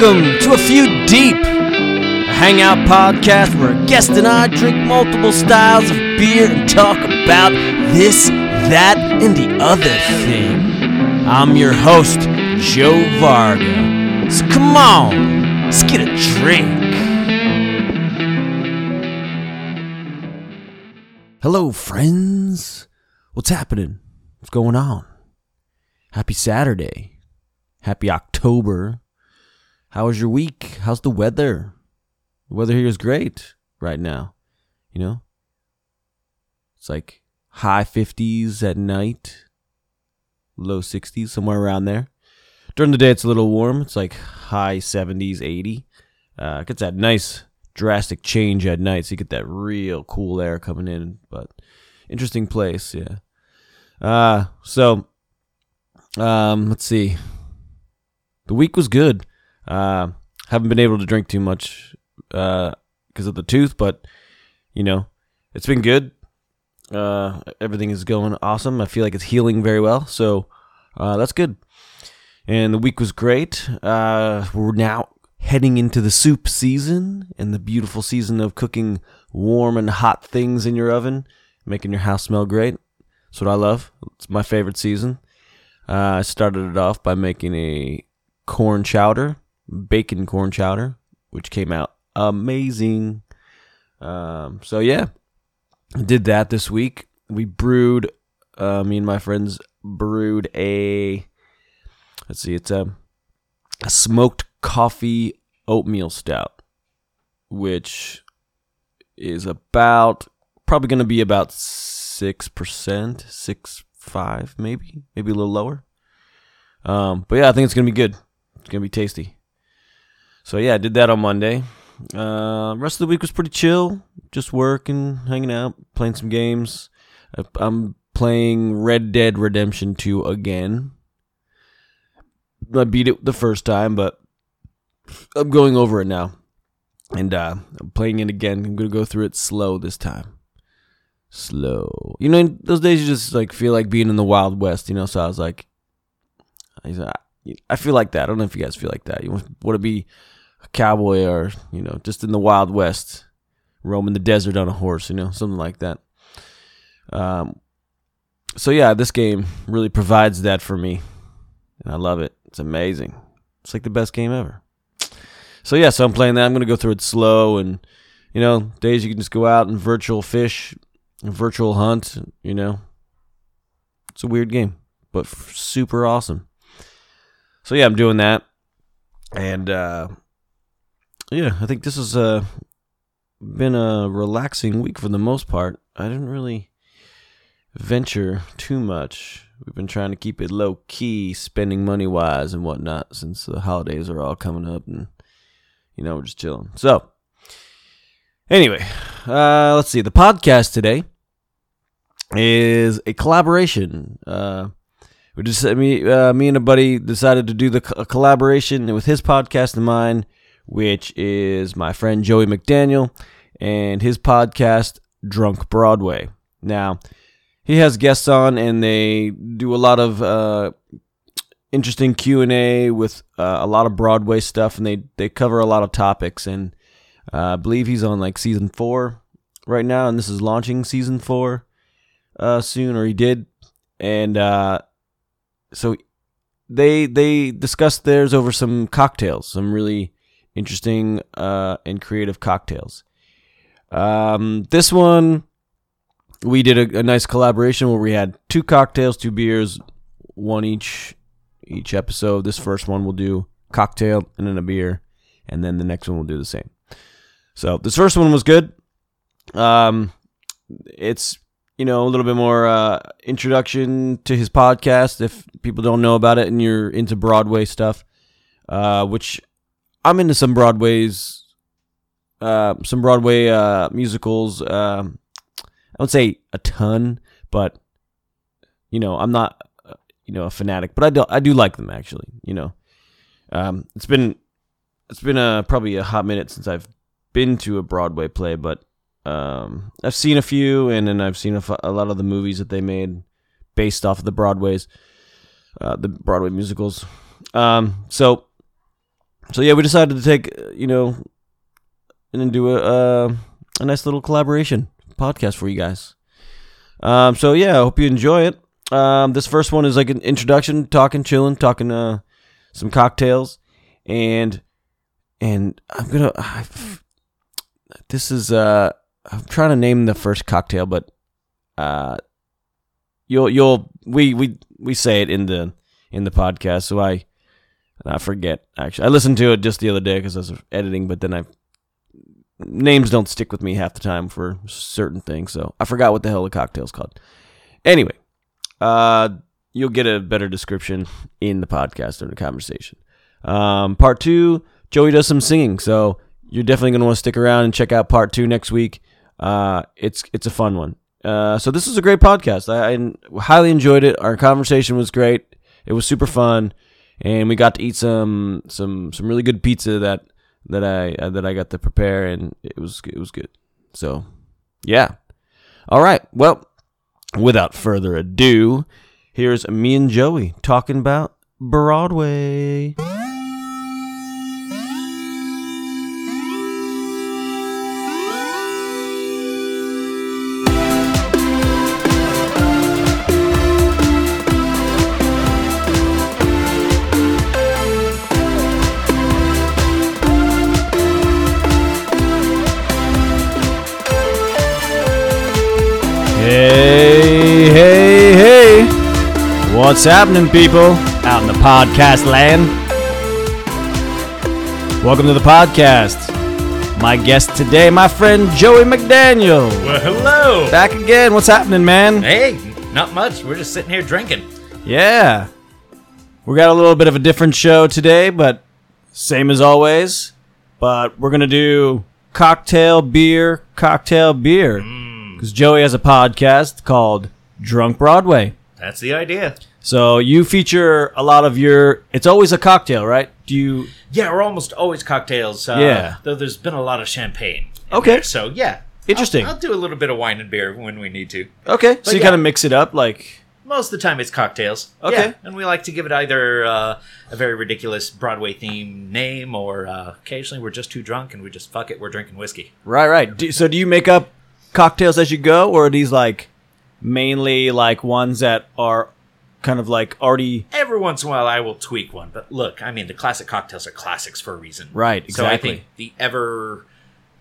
Welcome to A Few Deep, a hangout podcast where a guest and I drink multiple styles of beer and talk about this, that, and the other thing. I'm your host, Joe Varga. So come on, let's get a drink. Hello, friends. What's happening? What's going on? Happy Saturday. Happy October. How was your week? How's the weather? The weather here is great right now. You know? It's like high 50s at night, low 60s, somewhere around there. During the day, it's a little warm. It's like high 70s, 80. Uh, gets that nice drastic change at night, so you get that real cool air coming in. But interesting place, yeah. Uh, so, um, let's see. The week was good. Uh, haven't been able to drink too much uh, because of the tooth, but you know, it's been good. Uh, everything is going awesome. I feel like it's healing very well, so uh, that's good. And the week was great. Uh, we're now heading into the soup season and the beautiful season of cooking warm and hot things in your oven, making your house smell great. That's what I love. It's my favorite season. Uh, I started it off by making a corn chowder, bacon corn chowder, which came out amazing. Um, so yeah, did that this week. We brewed. Uh, me and my friends brewed a. Let's see, it's a, a smoked coffee oatmeal stout, which is about probably going to be about six percent, six five maybe, maybe a little lower. Um, but yeah, I think it's gonna be good. It's gonna be tasty. So yeah, I did that on Monday. Uh, rest of the week was pretty chill, just working, hanging out, playing some games. I'm playing Red Dead Redemption 2 again. I beat it the first time, but I'm going over it now. And uh, I'm playing it again. I'm going to go through it slow this time. Slow. You know, those days you just like feel like being in the Wild West, you know? So I was like, I feel like that. I don't know if you guys feel like that. You want to be a cowboy or, you know, just in the Wild West, roaming the desert on a horse, you know, something like that. Um, so yeah, this game really provides that for me, and I love it. It's amazing. It's like the best game ever. So yeah, so I'm playing that. I'm gonna go through it slow, and you know, days you can just go out and virtual fish, virtual hunt. You know, it's a weird game, but super awesome. So yeah, I'm doing that, and uh, yeah, I think this has uh, been a relaxing week for the most part. I didn't really venture too much. We've been trying to keep it low key, spending money wise and whatnot, since the holidays are all coming up, and you know we're just chilling. So anyway, uh, let's see. The podcast today is a collaboration. Uh, we just me uh, me and a buddy decided to do the a collaboration with his podcast and mine, which is my friend Joey McDaniel and his podcast Drunk Broadway. Now, he has guests on, and they do a lot of uh, interesting Q and A with uh, a lot of Broadway stuff, and they they cover a lot of topics. And uh, I believe he's on like season four right now, and this is launching season four uh, soon, or he did. And uh, so they they discussed theirs over some cocktails, some really interesting uh, and creative cocktails. Um, this one we did a, a, nice collaboration where we had two cocktails, two beers, one each each episode. This first one we'll do cocktail and then a beer, and then the next one we'll do the same. So this first one was good. Um, it's you know, a little bit more uh, introduction to his podcast if people don't know about it and you're into Broadway stuff, uh, which I'm into some Broadway's, uh, some Broadway uh, musicals. Um, I would say a ton, but you know, I'm not, uh, you know, a fanatic, but I do, I do like them actually. You know, um, it's been, it's been a probably a hot minute since I've been to a Broadway play, but um, I've seen a few, and then I've seen a, lot of the movies that they made based off of the Broadways, uh, the Broadway musicals. Um, so so yeah, we decided to take you know and then do a uh, a nice little collaboration podcast for you guys. Um, so yeah, I hope you enjoy it. Um, this first one is like an introduction, talking, chilling, talking uh, some cocktails, and and I'm gonna. I, this is uh, I'm trying to name the first cocktail, but uh, you'll you'll we we we say it in the in the podcast, so I I forget actually. I listened to it just the other day because I was editing, but then I names don't stick with me half the time for certain things, so I forgot what the hell the cocktail's called. Anyway, uh, you'll get a better description in the podcast or the conversation. Um, part two, Joey does some singing, so you're definitely gonna want to stick around and check out part two next week. Uh, it's it's a fun one. Uh, so this is a great podcast. I, I highly enjoyed it. Our conversation was great. It was super fun, and we got to eat some some some really good pizza that that I uh, that I got to prepare, and it was it was good. So, yeah. All right. Well, without further ado, here's me and Joey talking about Broadway. Hey, hey, hey. What's happening, people, out in the podcast land? Welcome to the podcast. My guest today, my friend Joey McDaniel. Well, hello. Back again. What's happening, man? Hey, not much. We're just sitting here drinking. Yeah. We got a little bit of a different show today, but same as always. But we're going to do cocktail beer, cocktail beer. Mm. Because Joey has a podcast called Drunk Broadway. That's the idea. So you feature a lot of your. It's always a cocktail, right? Do you? Yeah, we're almost always cocktails. Uh, Yeah. Though there's been a lot of champagne. Okay. there, so yeah. Interesting. I'll, I'll do a little bit of wine and beer when we need to. Okay. So you yeah. kind of mix it up, like. Most of the time it's cocktails. Okay. Yeah, and we like to give it either uh, a very ridiculous Broadway theme name or uh, occasionally we're just too drunk and we just fuck it, we're drinking whiskey. Right, right. Do, so do you make up cocktails as you go, or are these like mainly like ones that are kind of like already Every once in a while I will tweak one, but look, I mean the classic cocktails are classics for a reason. Right, So I exactly. think the ever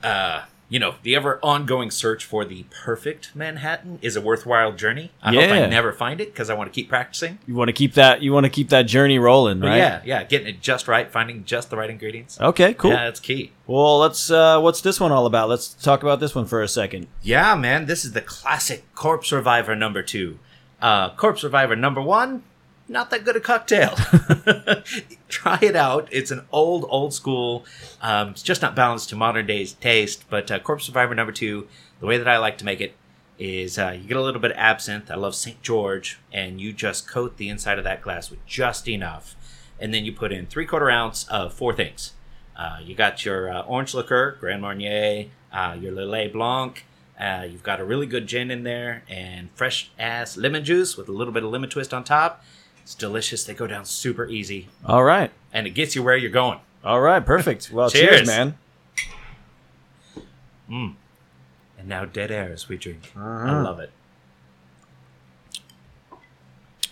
uh you know, the ever ongoing search for the perfect Manhattan is a worthwhile journey. I hope I never find it because I want to keep practicing. you want to keep that you want to keep that journey rolling, But right? yeah, yeah, getting it just right, finding just the right ingredients. Okay, cool. Yeah, that's key. Well, let's. uh What's this one all about? Let's talk about this one for a second. Yeah, man, this is the classic Corpse Reviver number two. Uh, Corpse Reviver number one, not that good a cocktail. Try it out. It's an old, old school. Um, it's just not balanced to modern day's taste. But uh, Corpse Reviver number two, the way that I like to make it is uh, you get a little bit of absinthe. I love St. George, and you just coat the inside of that glass with just enough, and then you put in three quarter ounce of four things. Uh, you got your uh, orange liqueur, Grand Marnier, uh, your Lillet Blanc. Uh, you've got a really good gin in there and fresh ass lemon juice with a little bit of lemon twist on top. It's delicious. They go down super easy, All right. and it gets you where you're going. All right. Perfect. Well, cheers, Cheers. man. And now dead air as we drink. Uh-huh. I love it.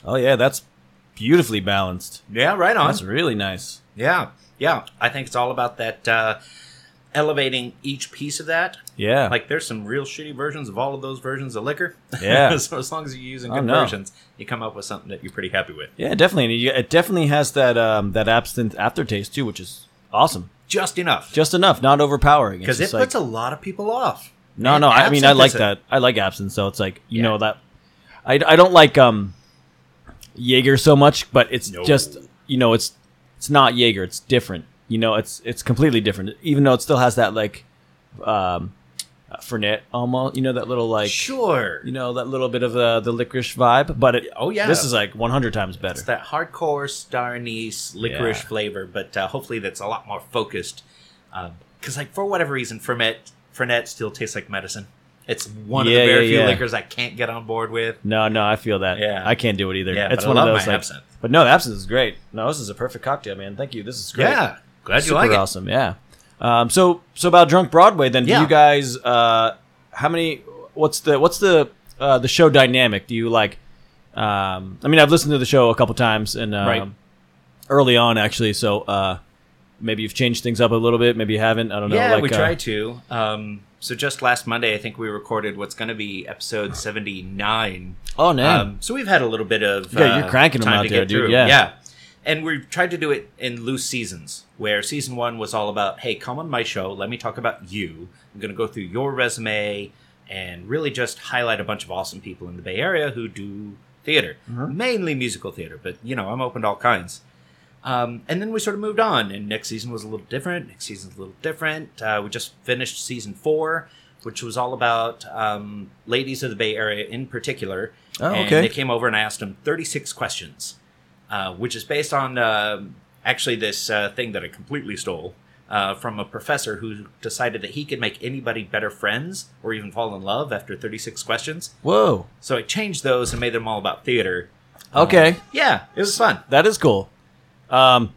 Oh yeah, that's beautifully balanced. Yeah, right on. That's really nice. Yeah, yeah. I think it's all about that uh, elevating each piece of that. Yeah. Like, there's some real shitty versions of all of those versions of liquor. Yeah. so as long as you're using Oh, good no. versions, you come up with something that you're pretty happy with. yeah, definitely. And you- it definitely has that um that absinthe aftertaste too, which is awesome. Just enough. Just enough, not overpowering. Because it like- puts a lot of people off. No, Man, no. I mean, I like that. I like absinthe, so it's like you Yeah. know that. I, I don't like um, Jaeger so much, but it's No. just you know it's it's not Jaeger. It's different. You know, it's it's completely different. Even though it still has that like, um, uh, Fernet almost. You know that little like Sure. you know that little bit of the the licorice vibe. But it, Oh, yeah. this is like 100 times better. It's that hardcore star anise licorice Yeah. flavor, but uh, hopefully that's a lot more focused. Because, like, for whatever reason, Fernet, Fernet still tastes like medicine. It's one Yeah, of the very yeah, few yeah. liquors I can't get on board with. No, no, I feel that. Yeah. I can't do it either. Yeah, it's one love of those my like, absinthe. But no, the absinthe is great. No, this is a perfect cocktail, man. Thank you. This is great. Yeah. Glad you Super like it. awesome. Yeah. Um, so so about Drunk Broadway then. Do Yeah. you guys? Uh, how many? What's the what's the uh, the show dynamic? Do you like? Um, I mean, I've listened to the show a couple times and um, Right. early on actually. So uh, maybe you've changed things up a little bit. Maybe you haven't. I don't know. Yeah, like, we uh, tried to. Um, so just last Monday, I think we recorded what's going to be episode seventy nine. Oh no. Um, so we've had a little bit of Yeah, you're uh, cranking 'em time out there, dude, through. yeah. yeah. And we tried to do it in loose seasons, where season one was all about, hey, come on my show, let me talk about you. I'm going to go through your resume and really just highlight a bunch of awesome people in the Bay Area who do theater, Mm-hmm. mainly musical theater, but you know, I'm open to all kinds. Um, and then we sort of moved on, and next season was a little different. Next season's a little different. Uh, we just finished season four, which was all about um, ladies of the Bay Area in particular. Oh, and they came over and I asked them 36 questions, uh, which is based on um actually this uh, thing that I completely stole uh, from a professor who decided that he could make anybody better friends or even fall in love after 36 questions. Whoa. So I changed those and made them all about theater. Okay. Yeah, it was fun. That is cool. Um,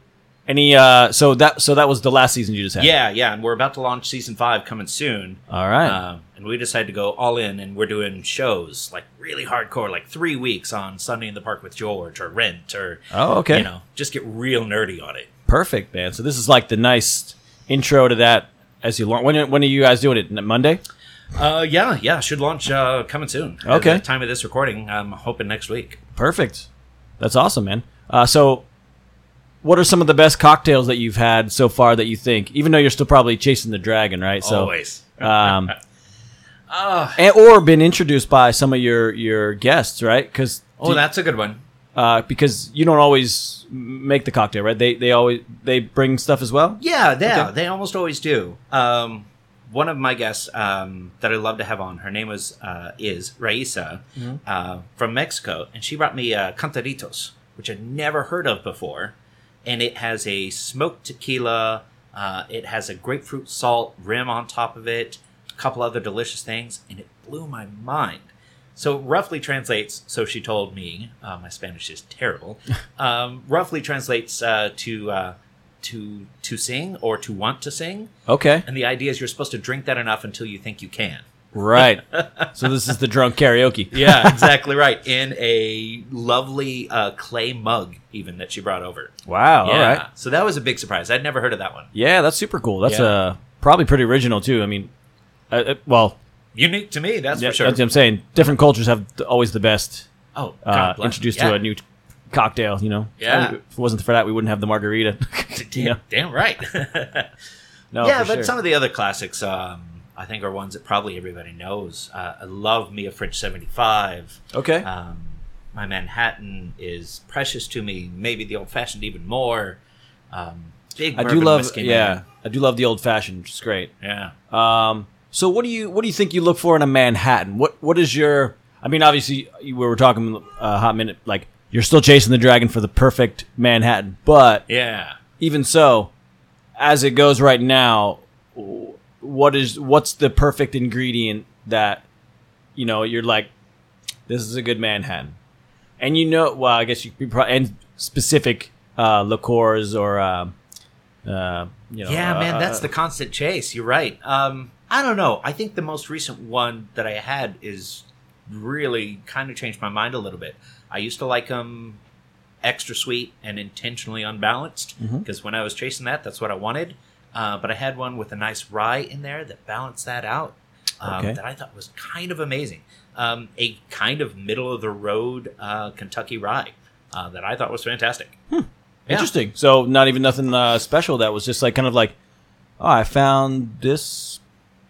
any uh, so that so that was the last season you just had. Yeah, yeah, and we're about to launch season five coming soon. All right. Um, and we decided to go all in, and we're doing shows like really hardcore, like three weeks on Sunday in the Park with George or Rent or oh, okay. you know, just get real nerdy on it. Perfect, man. So this is like the nice intro to that as you launch. When when are you guys doing it? Monday? Uh, yeah, yeah, should launch uh, coming soon. At Okay. the time of this recording, I'm hoping next week. Perfect. That's awesome, man. Uh, so, what are some of the best cocktails that you've had so far that you think, even though you're still probably chasing the dragon, right? So, Always. um, Ah. and, or been introduced by some of your your guests, right? Because oh, that's a good one. uh, because you don't always make the cocktail, right? They they always they bring stuff as well. Yeah, yeah, Okay. they almost always do. Um, one of my guests um, that I love to have on, her name was uh, is Raisa Mm-hmm. uh, from Mexico, and she brought me uh, cantaritos, which I'd never heard of before, and it has a smoked tequila. Uh, it has a grapefruit salt rim on top of it, a couple other delicious things, and it blew my mind. So it roughly translates. So she told me, uh, my Spanish is terrible. um, roughly translates uh, to uh, to to sing or to want to sing, Okay, and the idea is you're supposed to drink that enough until you think you can. Right. so this is the drunk karaoke. Yeah, exactly right. In a lovely uh, clay mug, even that she brought over. Wow. yeah. All right. So that was a big surprise. I'd never heard of that one. Yeah, that's super cool. That's Yeah. uh probably pretty original too. I mean, uh, uh, well, Unique to me, that's yeah, for sure. that's what I'm saying. Different cultures have th- always the best oh, uh, bless. introduced yeah. to a new cocktail. You know, Yeah. If it wasn't for that, we wouldn't have the margarita. Damn, Yeah. damn right. No, yeah, for but sure. some of the other classics, um, I think, are ones that probably everybody knows. Uh, I love Mia French 75. okay. Um, my Manhattan is precious to me. Maybe the old fashioned even more. Um, big I do love. Yeah, man. I do love the old fashioned, It's great. yeah. Um, so what do you what do you think you look for in a Manhattan? What what is your? I mean, obviously we were talking uh, a hot minute. Like you're still chasing the dragon for the perfect Manhattan, but Yeah. even so, as it goes right now, what is what's the perfect ingredient that you know you're like, this is a good Manhattan, and you know, well, I guess you could probably and specific uh, liqueurs or um, uh, you know, Yeah, man, uh, that's the constant chase. You're right. Um, I don't know. I think the most recent one that I had is really kind of changed my mind a little bit. I used to like them extra sweet and intentionally unbalanced because when I was chasing that, that's what I wanted. Uh, but I had one with a nice rye in there that balanced that out. Um, Okay. That I thought was kind of amazing. Um, a kind of middle of the road uh, Kentucky rye uh, that I thought was fantastic. Yeah. Interesting. So not even nothing uh, special. That was just like kind of like, oh, I found this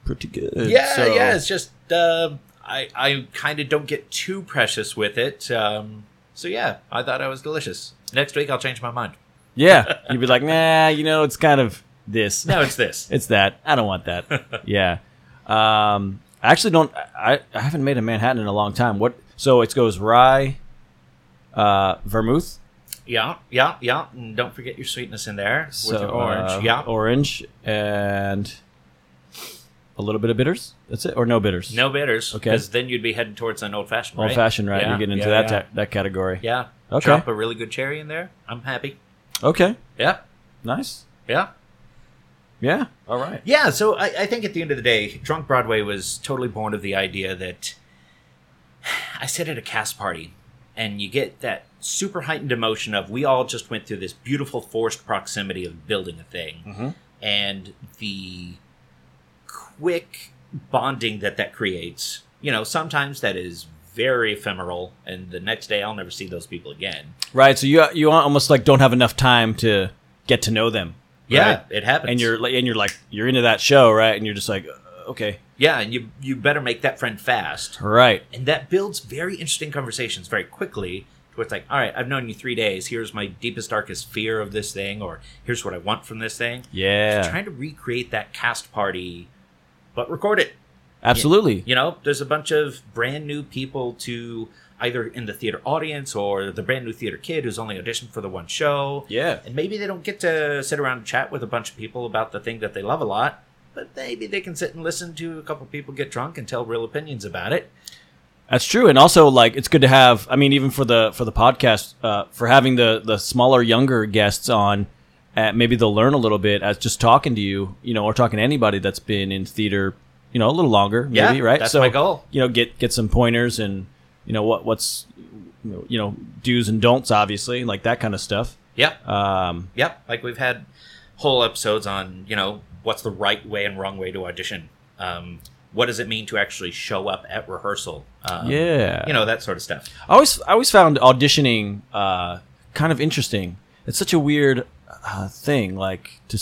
pretty good. Yeah, So- yeah. It's just uh, I I kind of don't get too precious with it. Um, so yeah, I thought I was delicious. Next week I'll change my mind. yeah. You'd be like, nah, you know, it's kind of this. No, it's this. It's that. I don't want that. yeah. Um, I actually don't. I, I haven't made a Manhattan in a long time. What? So it goes rye, uh, vermouth, yeah, yeah, yeah. And don't forget your sweetness in there with so, your orange. uh, yeah. orange, and a little bit of bitters. That's it, or no bitters. no bitters. Okay. Because then you'd be heading towards an old fashioned. old fashioned, right? Yeah, You're getting into yeah, that yeah. ta- that category. yeah. Okay. Drop a really good cherry in there. I'm happy. Okay. Yeah. Nice. Yeah. Yeah. All right. Yeah, so I, I think at the end of the day, Drunk Broadway was totally born of the idea that I sit at a cast party and you get that super heightened emotion of we all just went through this beautiful forced proximity of building a thing Mhm. and the quick bonding that that creates. You know, sometimes that is very ephemeral and the next day I'll never see those people again. Right. So you you almost like don't have enough time to get to know them. Yeah, right? it happens. And you're like, and you're like, you're into that show, right? And you're just like, uh, okay, yeah, and you you better make that friend fast. right. and that builds very interesting conversations very quickly where it's like all right i've known you three days here's my deepest darkest fear of this thing or here's what i want from this thing Yeah. trying to recreate that cast party but record it Absolutely. you know there's a bunch of brand new people to either in the theater audience or the brand new theater kid who's only auditioned for the one show Yeah. and maybe they don't get to sit around and chat with a bunch of people about the thing that they love a lot but maybe they can sit and listen to a couple people get drunk and tell real opinions about it That's true, and also like it's good to have. I mean, even for the for the podcast, uh, for having the the smaller, younger guests on, uh, maybe they'll learn a little bit as just talking to you, you know, or talking to anybody that's been in theater, you know, a little longer, maybe, Yeah, right? that's my goal. You know, get get some pointers and you know what what's you know, do's and don'ts, obviously, like that kind of stuff. yeah Um, Yep, like we've had whole episodes on you know what's the right way and wrong way to audition. Um, what does it mean to actually show up at rehearsal? Um, yeah, you know that sort of stuff. I always I always found auditioning uh, kind of interesting. It's such a weird uh, thing, like to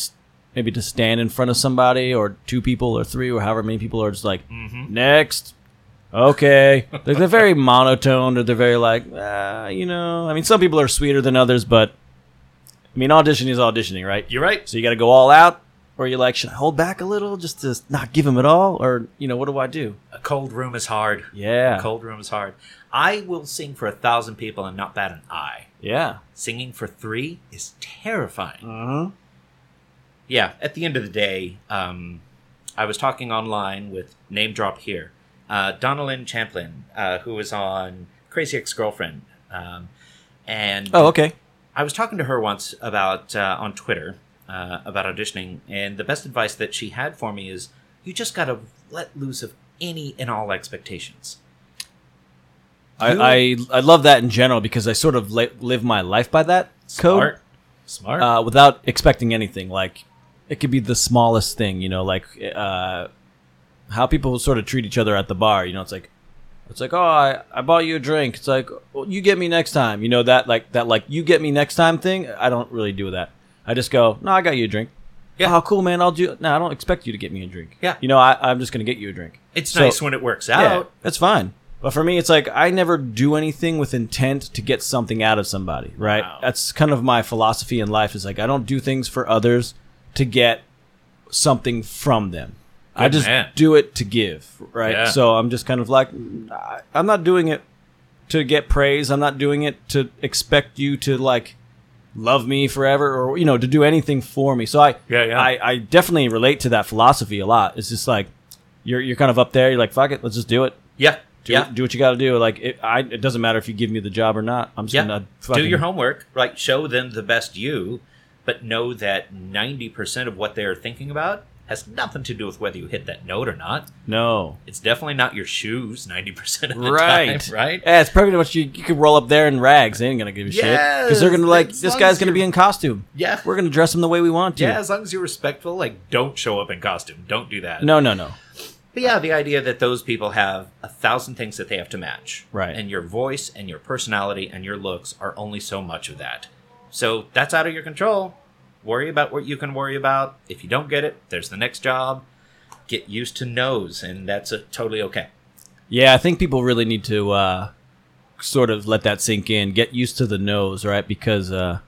maybe to stand in front of somebody or two people or three or however many people are just like mm-hmm. next. Okay, they're, they're very monotone or they're very like uh, you know. I mean, some people are sweeter than others, but I mean, auditioning is auditioning, right? You're right. So you got to go all out, or you're like, should I hold back a little just to not give them at all, or you know, what do I do? A cold room is hard. Yeah, A cold room is hard. I will sing for a thousand people and not bat an eye. yeah. Singing for three is terrifying. Uh-huh. yeah, at the end of the day, um, I was talking online with name drop here, uh, Donna Lynne Champlin, uh, who was on Crazy Ex Girlfriend, um, and Oh, okay. I was talking to her once about uh, on Twitter uh, about auditioning, and the best advice that she had for me is you just got to let loose of any and all expectations. I, I I love that in general because I sort of li- live my life by that code Smart, smart. uh, without expecting anything. Like it could be the smallest thing, you know, like uh, how people sort of treat each other at the bar. You know, it's like it's like oh, I, I bought you a drink. It's like well, you get me next time. You know that like that like you get me next time thing. I don't really do that. I just go no, I got you a drink. Yeah. Oh, cool, man. I'll do. No, I don't expect you to get me a drink. Yeah. You know, I, I'm just gonna get you a drink. it's so- nice when it works Yeah, out. that's fine. But for me, it's like I never do anything with intent to get something out of somebody. Right? Wow. That's kind of my philosophy in life. Is like I don't do things for others to get something from them. I just man. do it to give. Right? Yeah. So I'm just kind of like I'm not doing it to get praise. I'm not doing it to expect you to like love me forever or you know to do anything for me. So I Yeah, yeah. I, I definitely relate to that philosophy a lot. It's just like you're you're kind of up there. You're like fuck it, let's just do it. Yeah, Do, yeah. do what you got to do. Like it, I, it doesn't matter if you give me the job or not. I'm just Yeah. gonna Do your homework, right? Show them the best you, but know that 90% of what they're thinking about has nothing to do with whether you hit that note or not. No, It's definitely not your shoes 90% of the right, time, right? Yeah, it's pretty much you. You could roll up there in rags. They ain't gonna give a shit because they're gonna like Yes, this guy's gonna be in costume. Yeah. We're gonna dress him the way we want to. Yeah, as long as you're respectful, like don't show up in costume. Don't do that. No, no, no. But yeah, the idea that those people have a thousand things that they have to match. Right. And your voice and your personality and your looks are only so much of that. So that's out of your control. Worry about what you can worry about. If you don't get it, there's the next job. Get used to no's, and that's uh totally okay. Yeah, I think people really need to uh, sort of let that sink in. Get used to the nose, right? Because uh,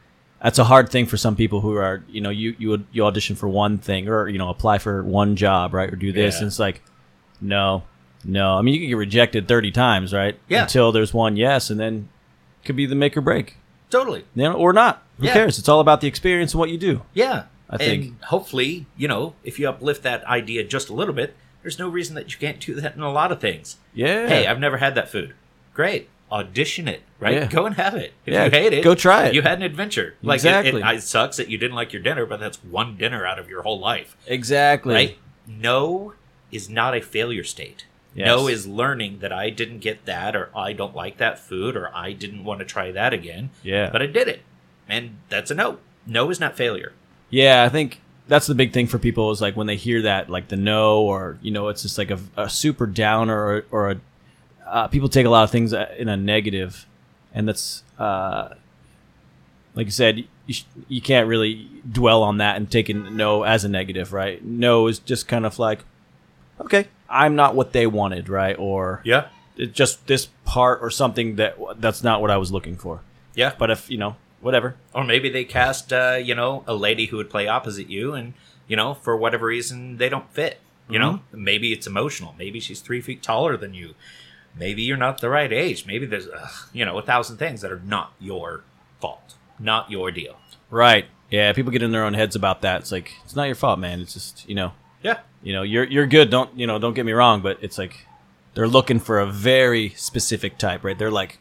that's a hard thing for some people who are, you know, you you you audition for one thing or you know apply for one job, right, or do this, Yeah. and it's like, no, no. I mean, you can get rejected thirty times, right? Yeah. Until there's one yes, and then it could be the make or break, Totally. you know, or not. Who Yeah. cares? It's all about the experience and what you do. Yeah. I think- And hopefully, you know, if you uplift that idea just a little bit, there's no reason that you can't do that in a lot of things. Yeah. Hey, I've never had that food. Great. audition it, right? Yeah. Go and have it. If Yeah, you hate it, go try it. You had an adventure. Like it- Exactly. it, it sucks that you didn't like your dinner, but that's one dinner out of your whole life, Exactly. right? No is not a failure state. Yes. No is learning that I didn't get that, or I don't like that food, or I didn't want to try that again. Yeah. But I did it, and that's a no. No is not failure. Yeah, I think that's the big thing for people is like when they hear that, like the no, or you know, it's just like a, a super downer, or or a, uh, people take a lot of things uh, in a negative, and that's uh, like you said, you, sh- you can't really dwell on that and take a no as a negative, right? No is just kind of like, okay, I'm not what they wanted, right? Or Yeah. it's just this part or something that that's not what I was looking for. Yeah. But if you know, whatever. Or maybe they cast, uh, you know, a lady who would play opposite you, and you know, for whatever reason, they don't fit. You know, maybe it's emotional. Maybe she's three feet taller than you. Maybe you're not the right age. Maybe there's, uh, you know, a thousand things that are not your fault, not your deal. Right. Yeah, people get in their own heads about that. It's like it's not your fault, man. It's just you know, Yeah. you know, you're you're good. Don't you know? Don't get me wrong, but it's like they're looking for a very specific type, right? They're like,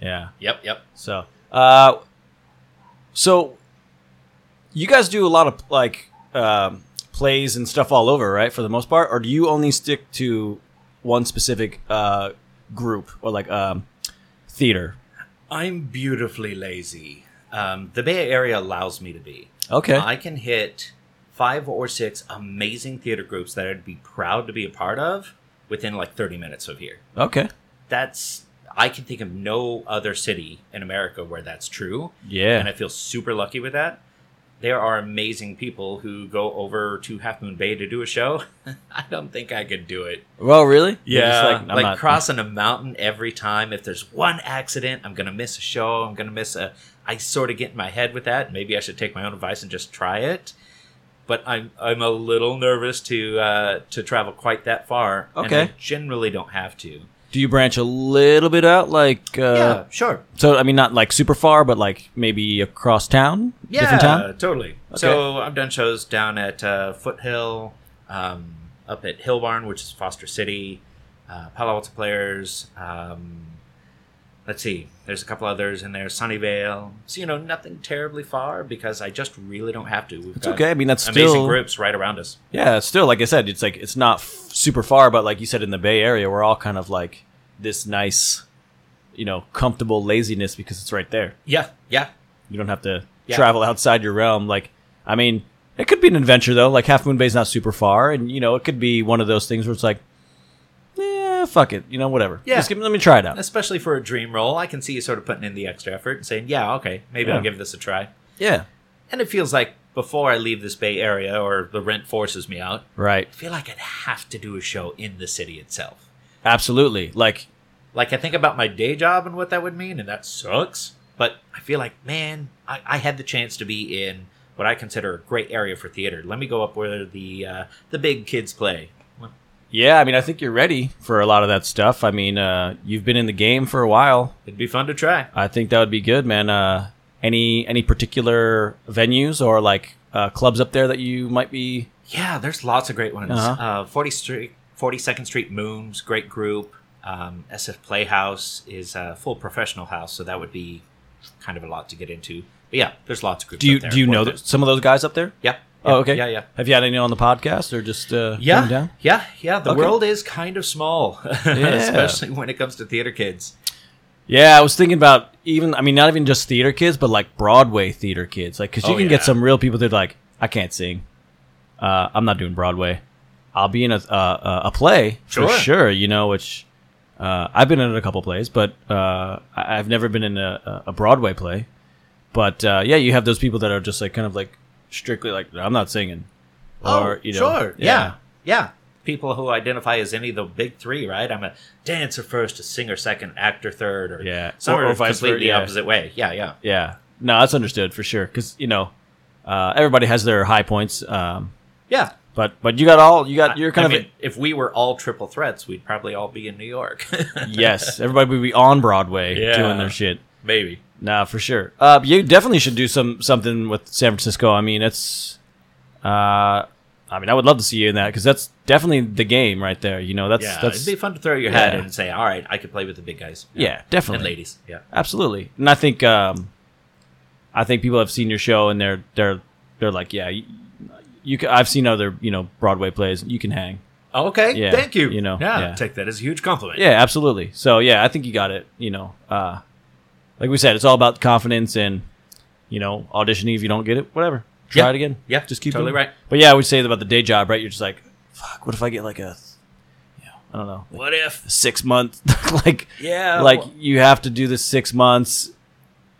yeah. Yep. Yep. So, uh, so you guys do a lot of like um, plays and stuff all over, right? For the most part, or do you only stick to one specific uh, group or like um, theater? I'm beautifully lazy. Um, the Bay Area allows me to be. Okay. I can hit five or six amazing theater groups that I'd be proud to be a part of within like 30 minutes of here. okay. That's I can think of no other city in America where that's true. Yeah. And I feel super lucky with that. There are amazing people who go over to Half Moon Bay to do a show. I don't think I could do it. Well, really? You're Yeah, just like, I'm not- crossing a mountain every time. If there's one accident, I'm gonna miss a show. I'm gonna miss a. I sort of get in my head with that. Maybe I should take my own advice and just try it. But I'm I'm a little nervous to uh, to travel quite that far. And Okay. I generally don't have to. Do you branch a little bit out, like? Uh, yeah, sure. So I mean, not like super far, but like maybe across town, Yeah, different town. totally. So I've done shows down at uh, Foothill, um, up at Hillbarn, which is Foster City, uh, Palo Alto Players. Um, let's see, there's a couple others in there, Sunnyvale. So you know, nothing terribly far because I just really don't have to. We've It's okay. I mean, that's amazing still groups right around us. yeah. Still, like I said, it's like it's not f- super far, but like you said, in the Bay Area, we're all kind of like this nice, you know, comfortable laziness because it's right there. Yeah, yeah, You don't have to Yeah. travel outside your realm. Like, I mean, it could be an adventure though. Like Half Moon Bay's not super far, and you know, it could be one of those things where it's like, yeah, fuck it, you know, whatever. Yeah. Just give, let me try it out. especially for a dream role. I can see you sort of putting in the extra effort and saying, "Yeah, okay, maybe Yeah. I'll give this a try." Yeah. And it feels like before I leave this Bay Area or the rent forces me out, Right. I feel like I'd have to do a show in the city itself. Absolutely. Like Like I think about my day job and what that would mean, and that sucks. But I feel like, man, I, I had the chance to be in what I consider a great area for theater. Let me go up where the uh, the big kids play. Yeah, I mean, I think you're ready for a lot of that stuff. I mean, uh, you've been in the game for a while. It'd be fun to try. I think that would be good, man. Uh, any any particular venues or like uh, clubs up there that you might be? Yeah, there's lots of great ones. Uh-huh. Uh, 40 Street, 42nd Street Moons, great group. Um, SF Playhouse is a full professional house, so that would be kind of a lot to get into. But yeah, there's lots of groups. Do you do you know th- some of those guys up there? Yeah. Oh, okay. Yeah, yeah. Have you had any on the podcast or just uh, Yeah, down? yeah, yeah. The Okay. world is kind of small, especially when it comes to theater kids. Yeah, I was thinking about even. I mean, not even just theater kids, but like Broadway theater kids. Like, because you Oh, can get some real people that are like, I can't sing. Uh, I'm not doing Broadway. I'll be in a uh, a play for Sure. sure. You know, which uh, I've been in a couple plays, but uh, I've never been in a, a Broadway play. But uh, yeah, you have those people that are just like kind of like strictly like I'm not singing. oh, you know, sure. Yeah. yeah. People who identify as any of the big three, right? I'm a dancer first, a singer second, actor third, or Yeah. some Or- are or vice completely versa, yeah. opposite way. Yeah, yeah. Yeah, no, that's understood for sure. Because you know, uh, everybody has their high points. Um, Yeah. But but you got all you got. You're kind I of mean, if we were all triple threats, we'd probably all be in New York. yes. Everybody would be on Broadway Yeah. doing their shit. Maybe. Nah, for sure. Uh, you definitely should do some something with San Francisco. I mean, it's. Uh, I mean, I would love to see you in that because that's definitely the game right there. You know, that's yeah, that's it'd be fun to throw your hat in and say, "All right, I could play with the big guys." yeah, and definitely. ladies. Yeah, Absolutely, and I think um, I think people have seen your show and they're they're they're like, yeah, you, you can, I've seen other you know Broadway plays. You can hang. Okay. Yeah, Thank you. you know, yeah, yeah. take that as a huge compliment. Yeah, absolutely. So yeah, I think you got it. You know, uh, like we said, it's all about confidence and you know auditioning. If you don't get it, whatever, try Yeah. it again. Yeah, just keep totally doing it. right. But yeah, we say about the day job, right? You're just like, fuck. What if I get like a, you know, I don't know, What if? six months? like Yeah, like well- you have to do this six months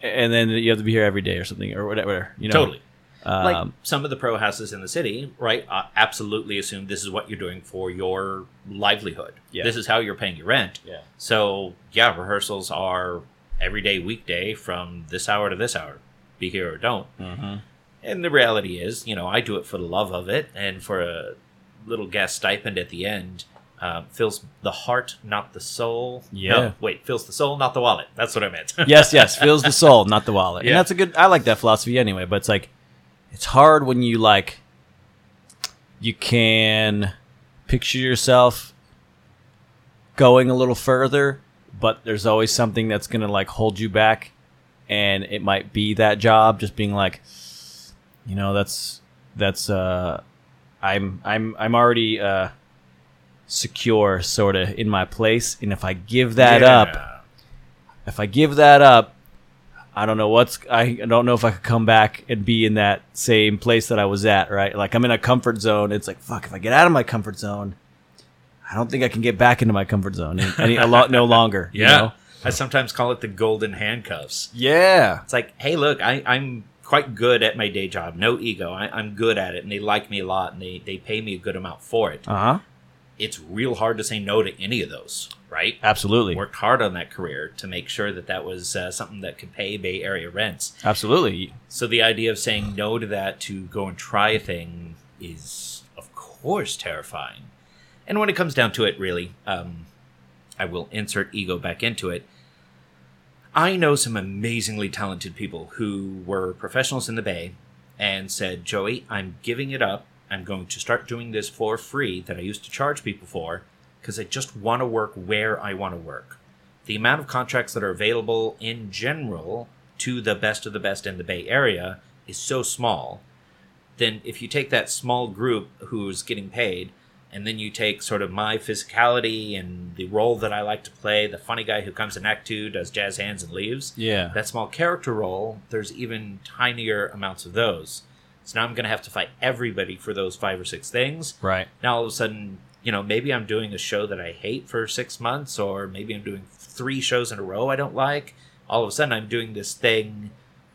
and then you have to be here every day or something or whatever you know Totally. um, like some of the pro houses in the city, right? Uh, absolutely assume this is what you're doing for your livelihood. Yeah. This is how you're paying your rent. Yeah. So yeah, rehearsals are every day, weekday from this hour to this hour. Be here or don't. mhm. And the reality is, you know, I do it for the love of it and for a little gas stipend at the end. Um, fills the heart, not the soul. Yeah. No, wait, fills the soul, not the wallet. That's what I meant. yes yes fills the soul not the wallet Yeah. and that's a good i like that philosophy anyway but it's like it's hard when you like you can picture yourself going a little further but there's always something that's gonna like hold you back and it might be that job just being like you know that's that's uh i'm i'm i'm already uh secure sort of in my place and if i give that up if I give that up, I don't know what's I don't know if I could come back and be in that same place that I was at, right? Like I'm in a comfort zone. It's like fuck, if I get out of my comfort zone, I don't think I can get back into my comfort zone any, a lot no longer. you Yeah. know? I sometimes call it the golden handcuffs. Yeah. It's like, hey, look, I, I'm quite good at my day job. No ego. I, I'm good at it, and they like me a lot, and they, they pay me a good amount for it. Uh-huh. It's real hard to say no to any of those, right? Absolutely. Worked hard on that career to make sure that that was uh, something that could pay Bay Area rents. Absolutely. So the idea of saying no to that to go and try a thing is, of course, terrifying. And when it comes down to it, really, um, I will insert ego back into it. I know some amazingly talented people who were professionals in the Bay and said, Joey, I'm giving it up. I'm going to start doing this for free that I used to charge people for because I just want to work where I want to work. The amount of contracts that are available in general to the best of the best in the Bay Area is so small. Then, if you take that small group who's getting paid, and then you take sort of my physicality and the role that I like to play, the funny guy who comes in Act Two, does jazz hands and leaves, Yeah. that small character role, there's even tinier amounts of those. So now I'm going to have to fight everybody for those five or six things. Right. Now all of a sudden, you know, maybe I'm doing a show that I hate for six months, or maybe I'm doing three shows in a row I don't like. All of a sudden, I'm doing this thing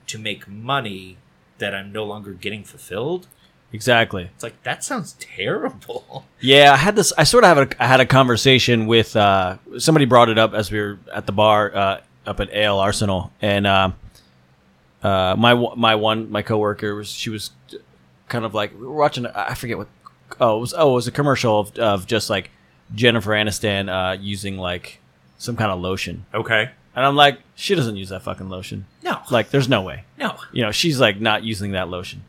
to make money that I'm no longer getting fulfilled. Exactly. It's like that sounds terrible. Yeah, I had this. I sort of have a, I had a conversation with uh, somebody. Brought it up as we were at the bar uh, up at Ale Arsenal, and uh, uh, my one- my one my coworker was she was kind of like we were watching. I forget what. Oh, it was oh it was a commercial of, of just like Jennifer Aniston uh, using like some kind of lotion, Okay. and I'm like, she doesn't use that fucking lotion. No. Like, there's no way no. you know, she's like not using that lotion.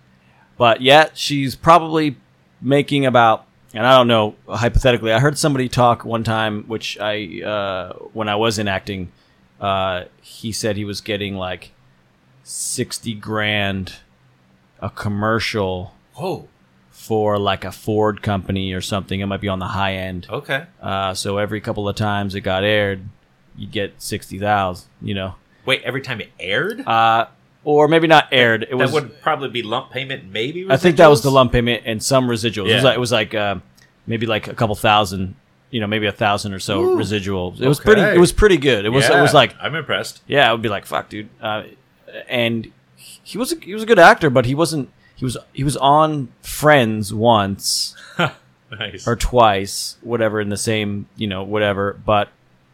But yet she's probably making about and I don't know hypothetically. I heard somebody talk one time which I uh when I was in acting uh he said he was getting like 60 grand a commercial Whoa. for like a Ford company or something. It might be on the high end. Okay. Uh so every couple of times it got aired, you get 60,000, you know. Wait, every time it aired, Uh or maybe not aired. It was that would probably be lump payment. Maybe I think that was the lump payment and some residuals. It was Yeah. like, it was like uh, maybe like a couple thousand, you know, maybe a thousand or so Ooh. residual. It was Okay. pretty. It was pretty good. It was. It was like I'm impressed. yeah, I would be like fuck, dude. Uh, and he was a, he was a good actor, but he wasn't. He was he was on Friends once Nice. or twice, whatever, in the same you know whatever. But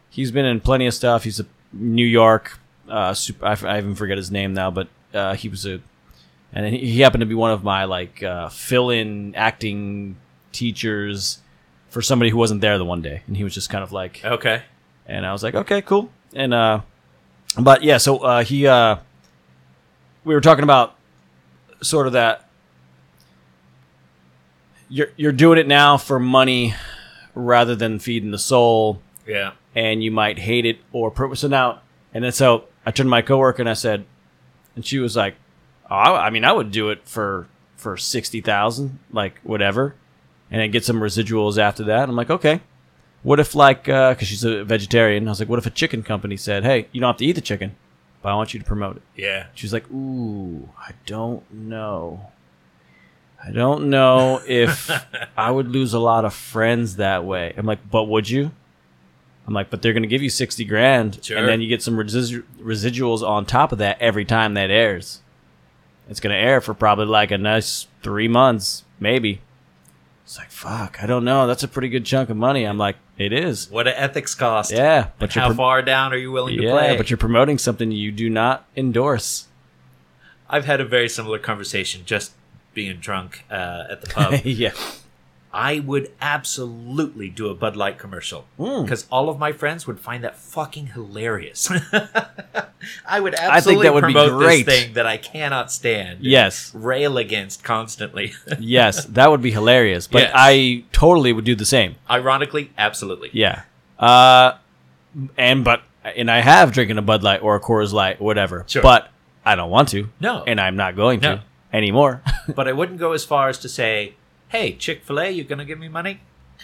he's been in plenty of stuff. He's a New York. Uh, super, I, f- I even forget his name now, but uh, he was a, and he, he happened to be one of my like uh, fill-in acting teachers for somebody who wasn't there the one day, and he was just kind of like, okay. and I was like, okay, cool. And uh, but yeah, so uh, he uh, we were talking about sort of that you're you're doing it now for money rather than feeding the soul, Yeah. and you might hate it or purpose it out. And then so I turned to my coworker and I said, and she was like, oh, I, I mean, I would do it for for sixty thousand, like whatever, and then get some residuals after that. I'm like, okay. What if like, uh, because she's a vegetarian, I was like, what if a chicken company said, hey, you don't have to eat the chicken, but I want you to promote it. Yeah. She was like, "Ooh, I don't know. I don't know if I would lose a lot of friends that way." I'm like, "But would you?" I'm like, "But they're going to give you sixty grand, Sure. and then you get some residu- residuals on top of that every time that airs. It's going to air for probably like a nice three months, maybe." It's like, "Fuck, I don't know. That's a pretty good chunk of money." I'm like, "It is." What an ethics cost. Yeah, but How pro- far down are you willing to play? yeah, play? but you're promoting something you do not endorse. I've had a very similar conversation just being drunk uh, at the pub. yeah. I would absolutely do a Bud Light commercial Mm. because all of my friends would find that fucking hilarious. I would i think absolutely that would be promote great. this thing that I cannot stand. Yes. rail against constantly. yes, that would be hilarious. But Yes. I totally would do the same. Ironically, absolutely. Yeah. Uh, and but and I have drinking a Bud Light or a Coors Light, whatever. Sure. But I don't want to. No. And I'm not going to No. anymore. But I wouldn't go as far as to say, "Hey, Chick Fil A, you gonna give me money?"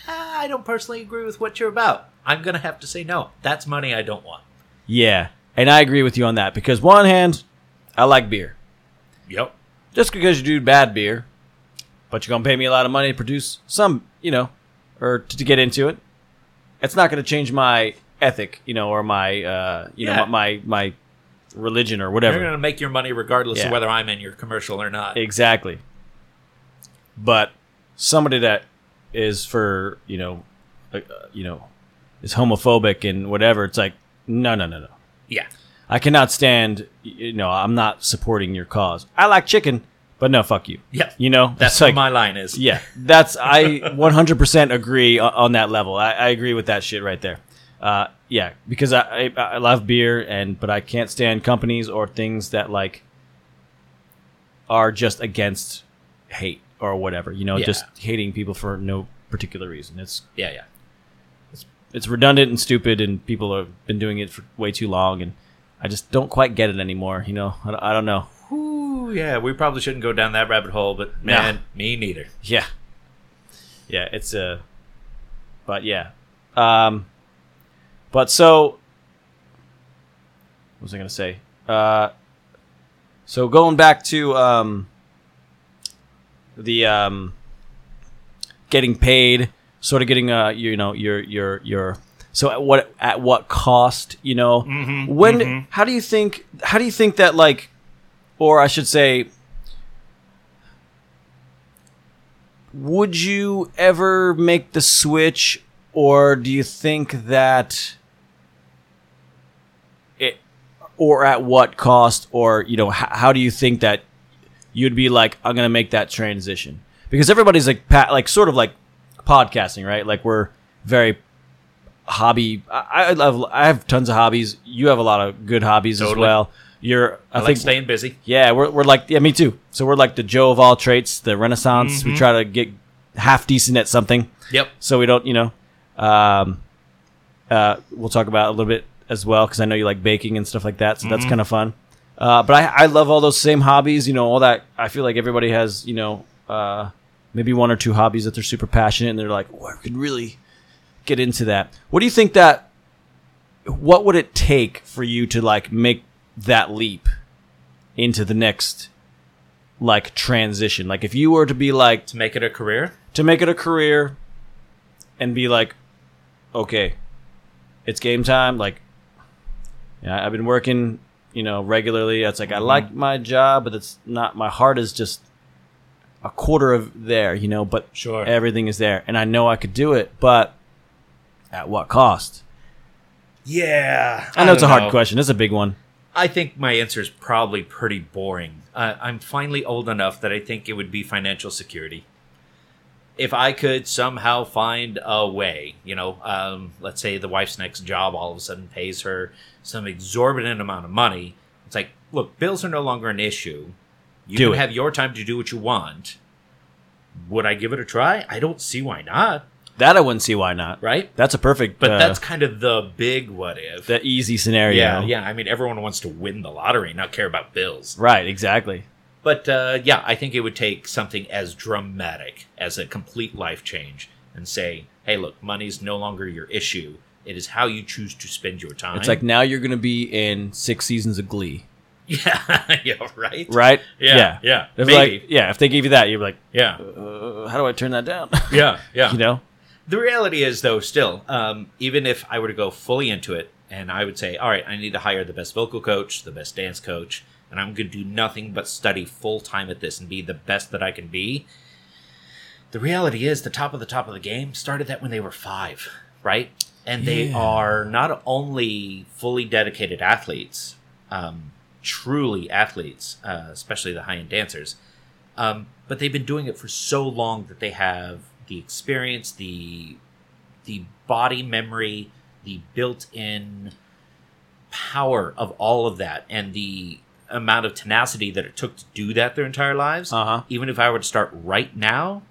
Ah, I don't personally agree with what you're about. I'm gonna have to say no. That's money I don't want. yeah. And I agree with you on that because one hand, I like beer. Yep. Just because you do bad beer, but you're gonna pay me a lot of money to produce some, you know, or to, to get into it. It's not gonna change my ethic, you know, or my, uh, you Yeah. know, my my religion or whatever. You're gonna make your money regardless Yeah. of whether I'm in your commercial or not. Exactly. But somebody that is for you know, uh, you know, is homophobic and whatever. It's like no, no, no, no. yeah. I cannot stand. You know, I'm not supporting your cause. I like chicken, but no, fuck you. Yeah. You know, That's what like my line is. yeah. That's I 100% agree on, on that level. I, I agree with that shit right there. Uh, yeah, because I, I I love beer and but I can't stand companies or things that like are just against hate or whatever. You know, Yeah. just hating people for no particular reason. It's Yeah, yeah. it's it's redundant and stupid, and people have been doing it for way too long, and I just don't quite get it anymore. You know, I, I don't know. Ooh, yeah, we probably shouldn't go down that rabbit hole, but man, me neither. Yeah. Yeah, it's a. but yeah. Um, but so. What was I going to say? Uh, so going back to um, the um, getting paid, sort of getting uh, you know your your your. So at what at what cost? You know, when how do you think how do you think that like, or I should say, would you ever make the switch or do you think that it or at what cost or you know h- how do you think that you'd be like i'm gonna make that transition because everybody's like pa- like sort of like podcasting right like we're very hobby i i love i have tons of hobbies you have a lot of good hobbies as well you're i, I, like think staying busy. yeah, we're, we're like yeah, me too. So we're like the Joe of all traits, the Renaissance. Mm-hmm. We try to get half decent at something, Yep. so we don't, you know. Um, uh, we'll talk about it a little bit as well because I know you like baking and stuff like that, so Mm-hmm. that's kind of fun. Uh, but I, I love all those same hobbies, you know, all that. I feel like everybody has, you know, uh, maybe one or two hobbies that they're super passionate and they're like, oh, I could really get into that. What do you think that? What would it take for you to like make that leap into the next like transition? Like if you were to be like To make it a career. to make it a career and be like, okay, it's game time. Like, yeah, I've been working, you know, regularly. It's like I like my job, but it's not. My heart is just a quarter of there, you know. But Sure. everything is there, and I know I could do it, but at what cost? Yeah. I know it's a hard know. question. It's a big one. I think my answer is probably pretty boring. Uh, I'm finally old enough that I think it would be financial security. If I could somehow find a way, you know, um, let's say the wife's next job all of a sudden pays her some exorbitant amount of money. It's like, look, bills are no longer an issue. You Do can it. have your time to do what you want. would I give it a try? I don't see why not, That I wouldn't see why not. right? That's a perfect, But uh, that's kind of the big what if. the easy scenario. yeah, yeah. I mean, everyone wants to win the lottery, not care about bills. Right, exactly. But uh, yeah, I think it would take something as dramatic as a complete life change and say, hey, look, money's no longer your issue. It is how you choose to spend your time. It's like now you're going to be in six seasons of Glee, yeah, yeah, right? right? Yeah, yeah, If maybe. like, yeah, if they gave you that, you're like, Yeah, uh, how do I turn that down? yeah, yeah. you know? The reality is, though, still, um, even if I were to go fully into it and I would say, all right, I need to hire the best vocal coach, the best dance coach, and I'm going to do nothing but study full time at this and be the best that I can be. The reality is, the top of the top of the game started that when they were five, right? And they Yeah. are not only fully dedicated athletes, um, truly athletes, uh, especially the high end dancers, um, but they've been doing it for so long that they have the experience, the the body memory, the built-in power of all of that, and the amount of tenacity that it took to do that their entire lives. Uh huh. Even if I were to start right now,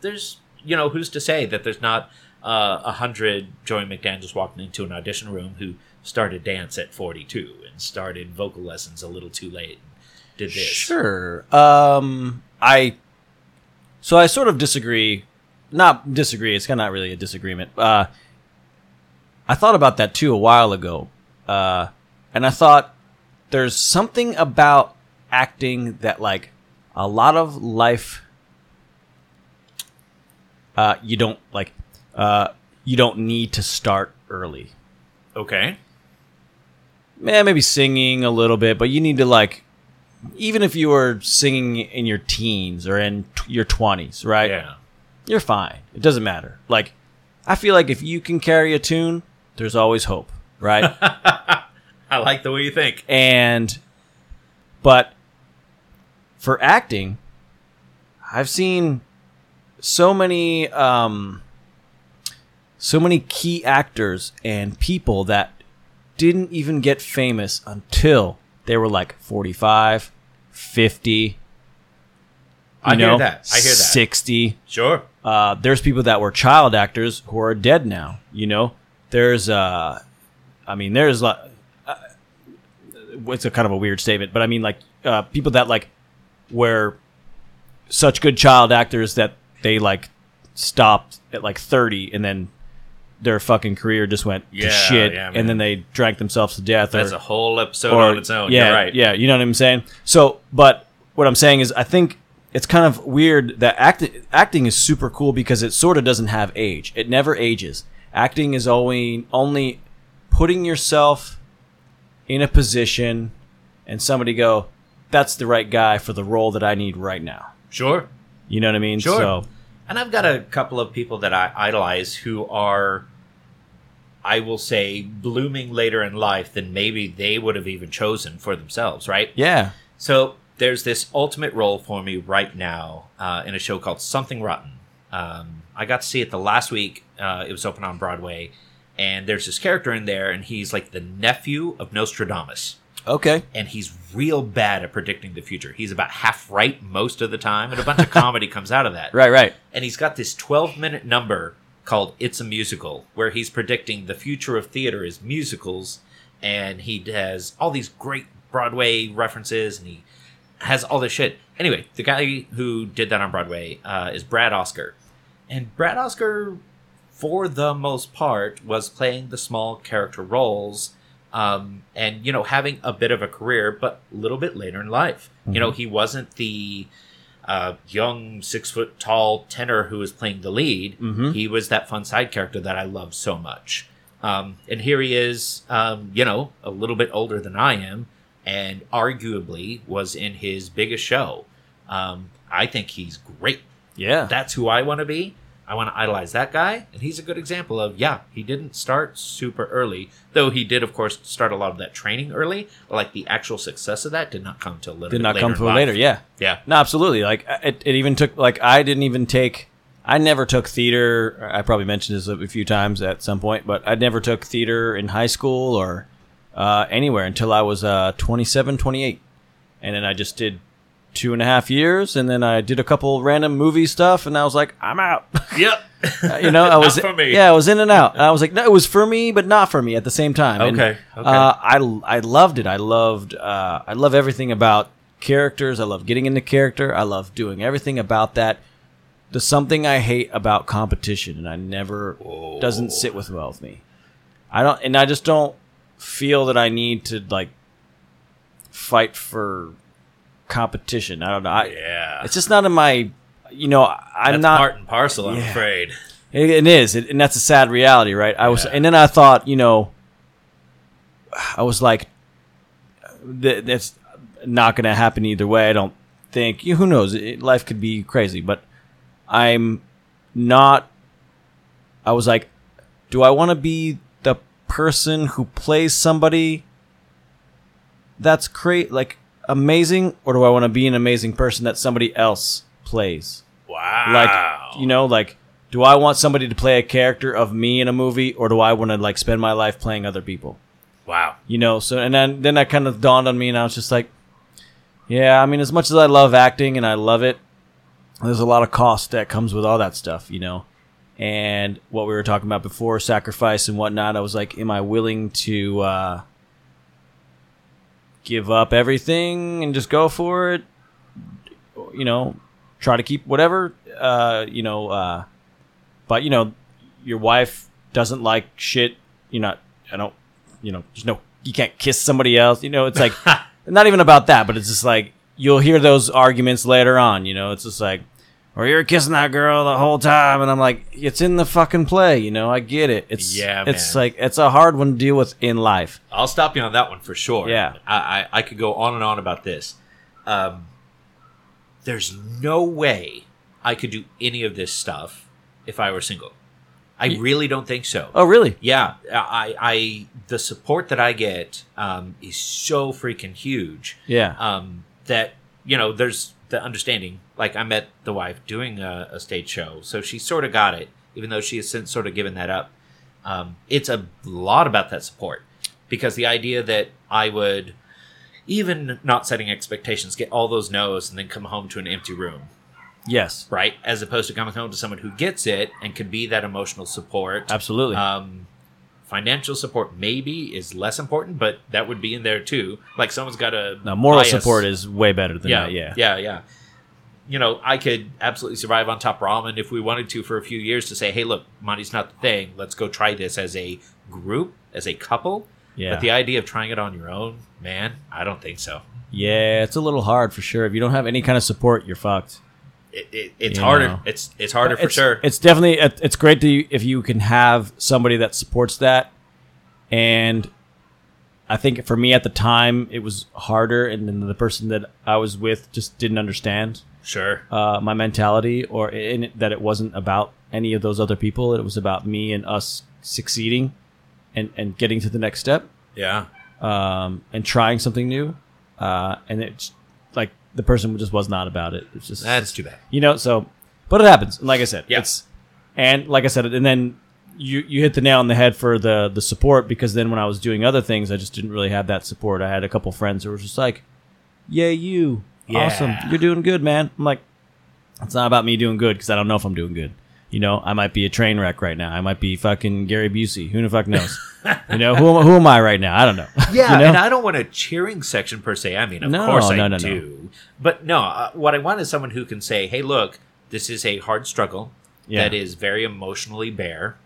there's you know who's to say that there's not uh, a hundred Joey McDaniels walking into an audition room who started dance at 42 and started vocal lessons a little too late and did this. Sure. Um, I. So I sort of disagree. Not disagree. It's kind of not really a disagreement. Uh, I thought about that too a while ago, uh, and I thought there's something about acting that like a lot of life. Uh, you don't like. Uh, you don't need to start early. Okay. Eh, maybe singing a little bit, but you need to like, even if you were singing in your teens or in t- your twenties, right? Yeah. You're fine. It doesn't matter. Like, I feel like if you can carry a tune, there's always hope, right? I like the way you think. and, but for acting, I've seen so many, um, so many key actors and people that didn't even get famous until they were like 45, 50. You I know, hear that. I hear that. 60. Sure. Uh, there's people that were child actors who are dead now. You know, there's, uh, I mean, there's like, it's a kind of a weird statement, but I mean, like, uh, people that like were such good child actors that they like stopped at like 30 and then their fucking career just went Yeah, to shit yeah, and then they drank themselves to death. That's or, a whole episode or- on its own. Yeah, You're right. Yeah, you know what I'm saying. So, but what I'm saying is, I think it's kind of weird that acting acting is super cool because it sort of doesn't have age. It never ages. Acting is only only putting yourself in a position and somebody go, "That's the right guy for the role that I need right now." Sure. You know what I mean? Sure. So, And I've got a couple of people that I idolize who are, I will say, blooming later in life than maybe they would have even chosen for themselves, right? yeah. So there's this ultimate role for me right now uh, in a show called Something Rotten. Um, I got to see it the last week. Uh, it was open on Broadway, and there's this character in there, and he's like the nephew of Nostradamus, Okay. and he's real bad at predicting the future. He's about half right most of the time, and a bunch of comedy comes out of that Right, right. and he's got this 12 minute number called It's a Musical, where he's predicting the future of theater is musicals, and he has all these great Broadway references, and he has all this shit. Anyway, the guy who did that on Broadway uh, is Brad Oscar. And Brad Oscar, for the most part, was playing the small character roles um, and, you know, having a bit of a career, but a little bit later in life. You know, he wasn't the uh, young, six foot tall tenor who was playing the lead. Mhm. He was that fun side character that I love so much. Um, and here he is, um, you know, a little bit older than I am, and arguably was in his biggest show. Um, I think he's great. Yeah. That's who I want to be. I want to idolize that guy, and he's a good example of yeah, he didn't start super early, though he did, of course, start a lot of that training early. But like the actual success of that did not come till later. Did not later come till later. Yeah. Yeah, No, absolutely. Like it, it even took like I didn't even take. I never took theater. I probably mentioned this a few times at some point, but I never took theater in high school or uh, anywhere until I was uh, 27, 28. and then I just did two and a half years, and then I did a couple random movie stuff, and I was like, I'm out. Yep. you know, I was for me. yeah, I was in and out. And I was like, no, it was for me, but not for me at the same time. And, Okay, okay. Uh, I I loved it. I loved uh, I love everything about characters. I love getting into character. I love doing everything about that. There's something I hate about competition, and I never doesn't sit with well with me. I don't, and I just don't feel that I need to like fight for competition. I don't know. I, yeah. It's just not in my. You know, I'm That's not. part and parcel, I'm Yeah. afraid. It, it is, it, and that's a sad reality, right? I was, Yeah. and then I thought, you know, I was like, th- that's not going to happen either way. I don't think. You, who knows? It, life could be crazy, but I'm not. I was like, do I want to be the person who plays somebody that's great, like amazing, or do I want to be an amazing person that somebody else plays? Wow. like you know like do i want somebody to play a character of me in a movie or do i want to like spend my life playing other people Wow. you know so and then then that kind of dawned on me and i was just like yeah i mean as much as i love acting and i love it there's a lot of cost that comes with all that stuff you know and what we were talking about before sacrifice and whatnot i was like am i willing to uh give up everything and just go for it. You know try to keep whatever uh you know uh but you know your wife doesn't like shit. You're not i don't you know there's no you can't kiss somebody else. You know it's like not even about that but it's just like you'll hear those arguments later on you know? It's just like or you're kissing that girl the whole time and i'm like it's in the fucking play you know i get it it's Yeah, it's man. like it's a hard one to deal with in life I'll stop you on that one for sure. Yeah. I, I, I could go on and on about this. Um, there's no way I could do any of this stuff if I were single. I really don't think so. oh really Yeah, I, I, the support that I get um, is so freaking huge. yeah Um, that you know, there's the understanding. Like I met the wife doing a, a stage show, so she sort of got it, even though she has since sort of given that up. Um, it's a lot about that support because the idea that I would, even not setting expectations, get all those no's and then come home to an empty room yes right? As opposed to coming home to someone who gets it and can be that emotional support. absolutely Um, financial support maybe is less important, but that would be in there too. Like someone's got a now moral bias. support is way better than yeah, that yeah yeah, yeah. You know, I could absolutely survive on top ramen if we wanted to for a few years to say, hey, look, money's not the thing. Let's go try this as a group, as a couple. yeah But the idea of trying it on your own, man, I don't think so. Yeah, it's a little hard for sure. If you don't have any kind of support, you're fucked. It, it, it's You harder. know. It's it's harder for it's, sure. It's definitely it's great to if you can have somebody that supports that. And I think for me at the time it was harder, and then the person that I was with just didn't understand sure. uh, my mentality or in it, that it wasn't about any of those other people. It was about me and us succeeding and and getting to the next step Yeah. um, and trying something new. Uh, and it's like the person just was not about it. It's just That's too bad. you know. So, but it happens. Like I said, Yeah. it's and like I said, and then you you hit the nail on the head for the the support because then when I was doing other things, I just didn't really have that support. I had a couple friends who were just like, "Yeah, you awesome, you're doing good, man." I'm like, it's not about me doing good because I don't know if I'm doing good. You know, I might be a train wreck right now. I might be fucking Gary Busey. Who the fuck knows? you know, who, am- who am I right now? I don't know. Yeah, you know? and I don't want a cheering section per se. I mean, of No, course I no, no, no. do. But no, uh, what I want is someone who can say, "Hey, look, this is a hard struggle Yeah. that is very emotionally bare.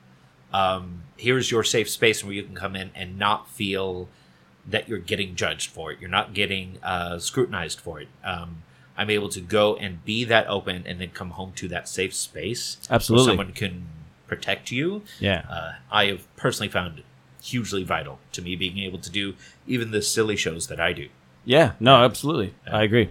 Um, here's your safe space where you can come in and not feel that you're getting judged for it. You're not getting uh, scrutinized for it. Um, I'm able to go and be that open, and then come home to that safe space. Absolutely. where someone can protect you Yeah. uh, I have personally found hugely vital to me being able to do even the silly shows that I do. Yeah, no, absolutely. I agree.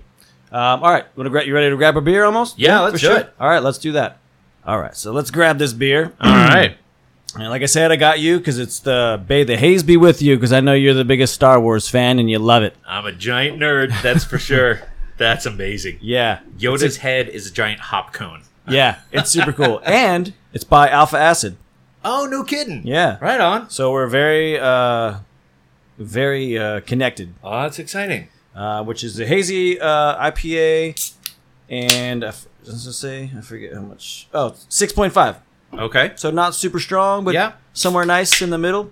Um, all right, you ready to grab a beer almost? Yeah, let's for do it. All right, let's do that. All right, so let's grab this beer. All right. And like I said, I got you because it's the May. The haze be with you because I know you're the biggest Star Wars fan and you love it. I'm a giant nerd, that's for sure. That's amazing. Yeah, Yoda's head is a giant hop cone. yeah, it's super cool, and it's by Alpha Acid. Oh, no kidding. Yeah, Right on. so we're very, uh, very uh, connected. Oh, that's exciting. uh, which is a hazy uh, IPA, and I f- does it say I forget how much. Oh, 6.5. Okay. So not super strong, but Yeah. somewhere nice in the middle.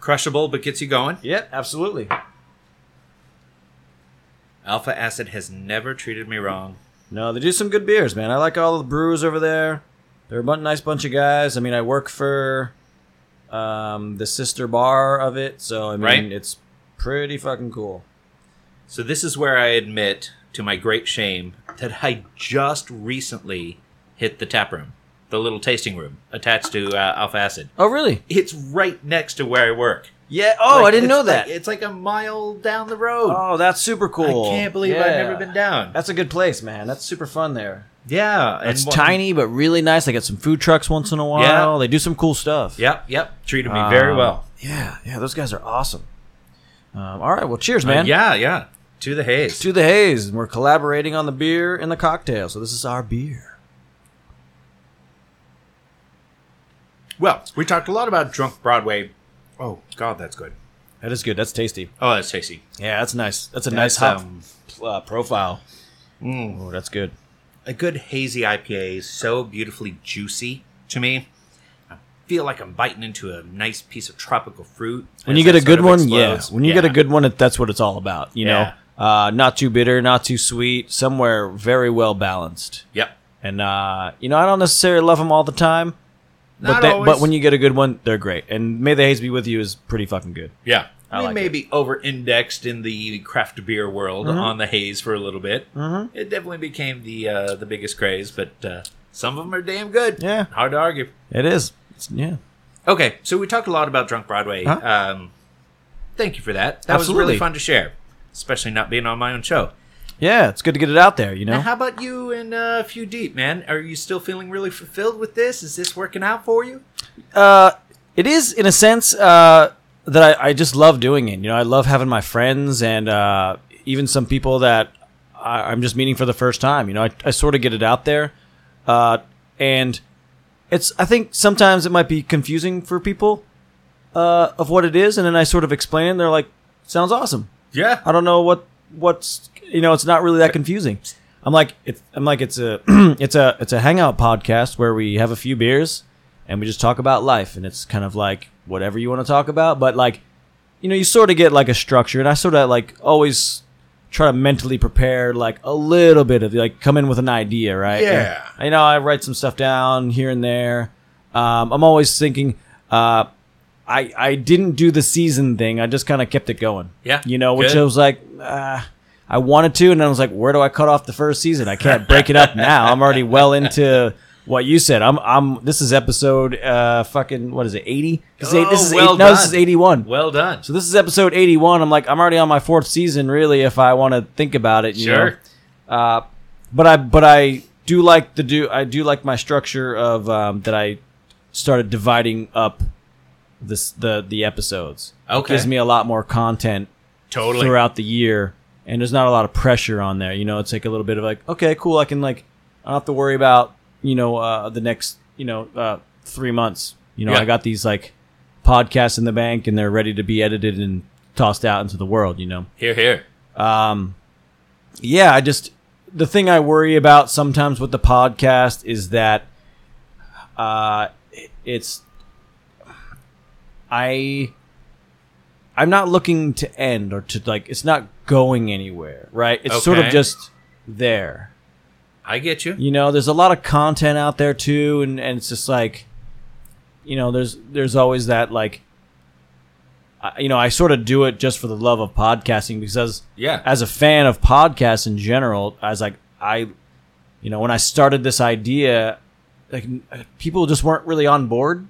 Crushable, but gets you going. Yeah, absolutely. Alpha Acid has never treated me wrong. No, they do some good beers, man. I like all the brewers over there. They're a nice bunch of guys. I mean, I work for um, the sister bar of it, so I mean, Right. it's pretty fucking cool. So this is where I admit, to my great shame, that I just recently hit the tap room, the little tasting room attached to uh, Alpha Acid. Oh, really? It's right next to where I work. Yeah. Oh, Like, I didn't know like- that. it's like a mile down the road. oh, that's super cool. I can't believe I've never been down. That's a good place, man. That's super fun there. yeah, It's one- tiny but really nice. They get some food trucks once in a while. Yeah. They do some cool stuff. Yep, yep. Treated me very Uh, well. Yeah, yeah. Those guys are awesome. Um, all right. Well, cheers, Uh, man. yeah, yeah. To the haze. To the haze. We're collaborating on the beer and the cocktail. So this is our beer. well, we talked a lot about Drunk Broadway. Oh God, that's good. That is good. That's tasty. Oh, that's tasty. Yeah, that's nice. That's a That's, nice hop um, uh, profile. mm. Oh, that's good. a good hazy IPA is so beautifully juicy to me. I feel like I'm biting into a nice piece of tropical fruit. When you get a good sort of one, yeah. When you get a good one, that's what it's all about. You Yeah. know, uh, not too bitter, not too sweet. Somewhere very well balanced. Yep. And uh, you know, I don't necessarily love them all the time, but they, always. but when you get a good one, they're great. And May the Haze be with you is pretty fucking good. Yeah. I we like may it. be over indexed in the craft beer world Mhm. on the haze for a little bit. Mhm. It definitely became the uh, the biggest craze, but uh, some of them are damn good. Yeah. Hard to argue. It is. It's, yeah. Okay, so we talked a lot about Drunk Broadway. Huh? Um, thank you for that. That was really fun to share, especially not being on my own show. Yeah, it's good to get it out there. You Now, know. how about you and uh, a few deep, man? Are you still feeling really fulfilled with this? Is this working out for you? Uh, it is in a sense uh, that I, I just love doing it. You know, I love having my friends and uh, even some people that I, I'm just meeting for the first time. You know, I, I sort of get it out there, uh, and it's. I think sometimes it might be confusing for people uh, of what it is, and then I sort of explain it. and They're like, "Sounds awesome." Yeah. I don't know what what's you know. It's not really that confusing. I'm like it's I'm like it's a it's a it's a hangout podcast where we have a few beers and we just talk about life and it's kind of like whatever you want to talk about, but like you know you sort of get like a structure and I sort of like always try to mentally prepare like a little bit of like come in with an idea, right? Yeah. And, you know I write some stuff down here and there. Um, I'm always thinking. Uh, I, I didn't do the season thing. I just kind of kept it going. Yeah, You know, which good. I was like, uh, I wanted to, and then I was like, where do I cut off the first season? I can't break it up now. I'm already well into what you said. I'm I'm. This is episode uh fucking what is it? Eighty? This is, eight- this Oh, is well eight, no, this is eighty one. Well done. So this is episode eighty one. I'm like, I'm already on my fourth season. Really, if I want to think about it, you Sure. know. Uh, but I but I do like the do I do like my structure of um, that I started dividing up this the the episodes. Okay. It gives me a lot more content Totally. throughout the year, and there's not a lot of pressure on there. You know, it's like a little bit of like, okay, cool, I can like, I don't have to worry about you know uh, the next you know uh, three months. You know, Yeah. I got these like podcasts in the bank, and they're ready to be edited and tossed out into the world. You know, Here, here. um, yeah, I just the thing I worry about sometimes with the podcast is that uh, it's I I'm not looking to end or to like it's not going anywhere, right? It's sort of just there. I get you. You know, there's a lot of content out there too, and, and it's just like, you know, there's there's always that like, I- you know, I sort of do it just for the love of podcasting because Yeah. as a fan of podcasts in general, I was like, I, you know, when I started this idea, like people just weren't really on board.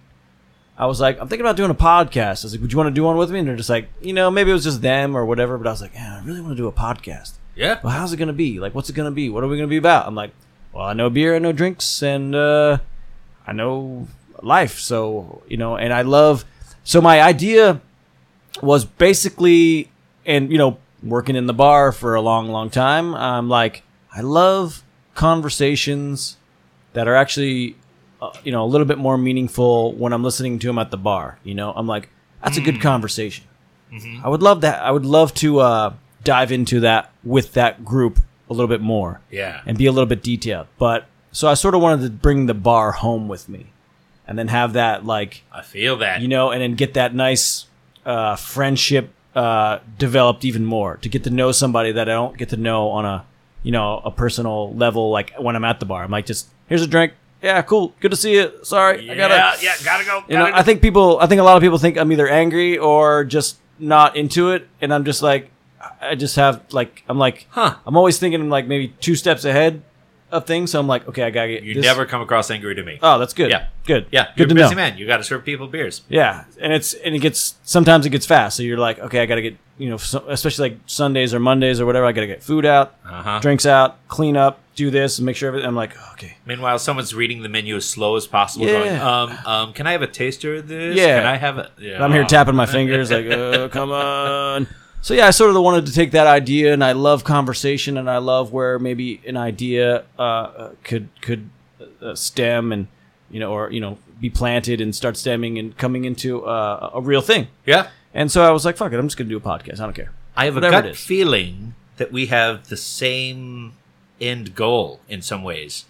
I was like, I'm thinking about doing a podcast. I was like, would you want to do one with me? And they're just like, you know, maybe it was just them or whatever. But I was like, yeah, I really want to do a podcast Yeah. well, how's it going to be? Like, what's it going to be? What are we going to be about? I'm like, well, I know beer, I know drinks, and uh, I know life. So, you know, and I love. So, my idea was basically, and, you know, working in the bar for a long, long time, I'm like, I love conversations that are actually, uh, you know, a little bit more meaningful when I'm listening to them at the bar. You know, I'm like, that's a good conversation. I would love that. I would love to uh, dive into that with that group a little bit more Yeah. and be a little bit detailed. But so I sort of wanted to bring the bar home with me, and then have that like I feel that. you know, and then get that nice uh, friendship uh, developed even more to get to know somebody that I don't get to know on a you know a personal level. Like when I'm at the bar, I'm like, just here's a drink. Yeah, cool. Good to see you. Sorry, yeah, I gotta. yeah, gotta go. You know, gotta I think people. I think a lot of people think I'm either angry or just not into it, and I'm just like, I just have like, I'm like, Huh. I'm always thinking like maybe two steps ahead of things. So I'm like, okay, I gotta get. You this. never come across angry to me. Oh, that's good. Yeah. good. yeah, good you're to busy know. man. You got to serve people beers. Yeah, and it's and it gets sometimes it gets fast. So you're like, okay, I gotta get you know, so, especially like Sundays or Mondays or whatever. I gotta get food out, Uh-huh. drinks out, clean up, do this, and make sure everything. I'm like, okay, Meanwhile, someone's reading the menu as slow as possible. Yeah. Going, um, um, can I have a taster of this? Yeah. Can I have it? Yeah. I'm here tapping my fingers like, oh, come on. So yeah, I sort of wanted to take that idea, and I love conversation, and I love where maybe an idea uh, uh, could could uh, stem, and you know, or you know, be planted and start stemming and coming into uh, a real thing. Yeah. And so I was like, fuck it, I'm just gonna do a podcast. I don't care. I have a Whatever it gut feeling that we have the same end goal in some ways.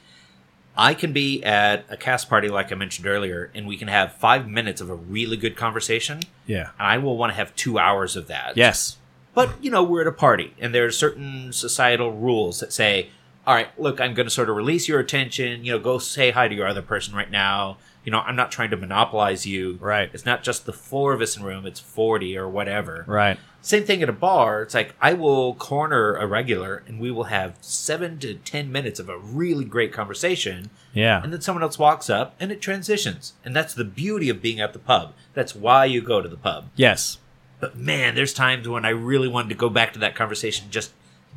I can be at a cast party, like I mentioned earlier, and we can have five minutes of a really good conversation. Yeah. And I will want to have two hours of that. Yes. But, you know, we're at a party, and there are certain societal rules that say, all right, look, I'm going to sort of release your attention. You know, go say hi to your other person right now. You know, I'm not trying to monopolize you. Right. It's not just the four of us in a room, it's 40 or whatever. Right. Same thing at a bar. It's like I will corner a regular and we will have seven to 10 minutes of a really great conversation. Yeah. And then someone else walks up and it transitions. And that's the beauty of being at the pub. That's why you go to the pub. Yes. But man, there's times when I really wanted to go back to that conversation, just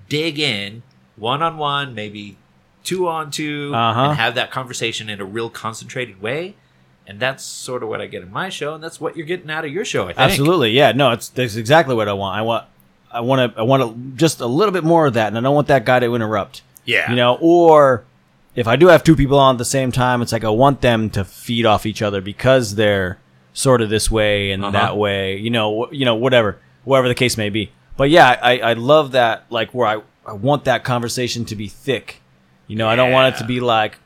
dig in one on one, maybe two on 2 Uh-huh. and have that conversation in a real concentrated way. And that's sort of what I get in my show, and that's what you're getting out of your show. I think. Absolutely. Yeah. No, it's that's exactly what I want. I want I want to I want to just a little bit more of that, and I don't want that guy to interrupt. Yeah. You know, or if I do have two people on at the same time, it's like I want them to feed off each other because they're sort of this way and Uh-huh. that way. You know, you know, whatever, whatever the case may be. But yeah, I I love that like where I I want that conversation to be thick. You know, I don't want it to be like,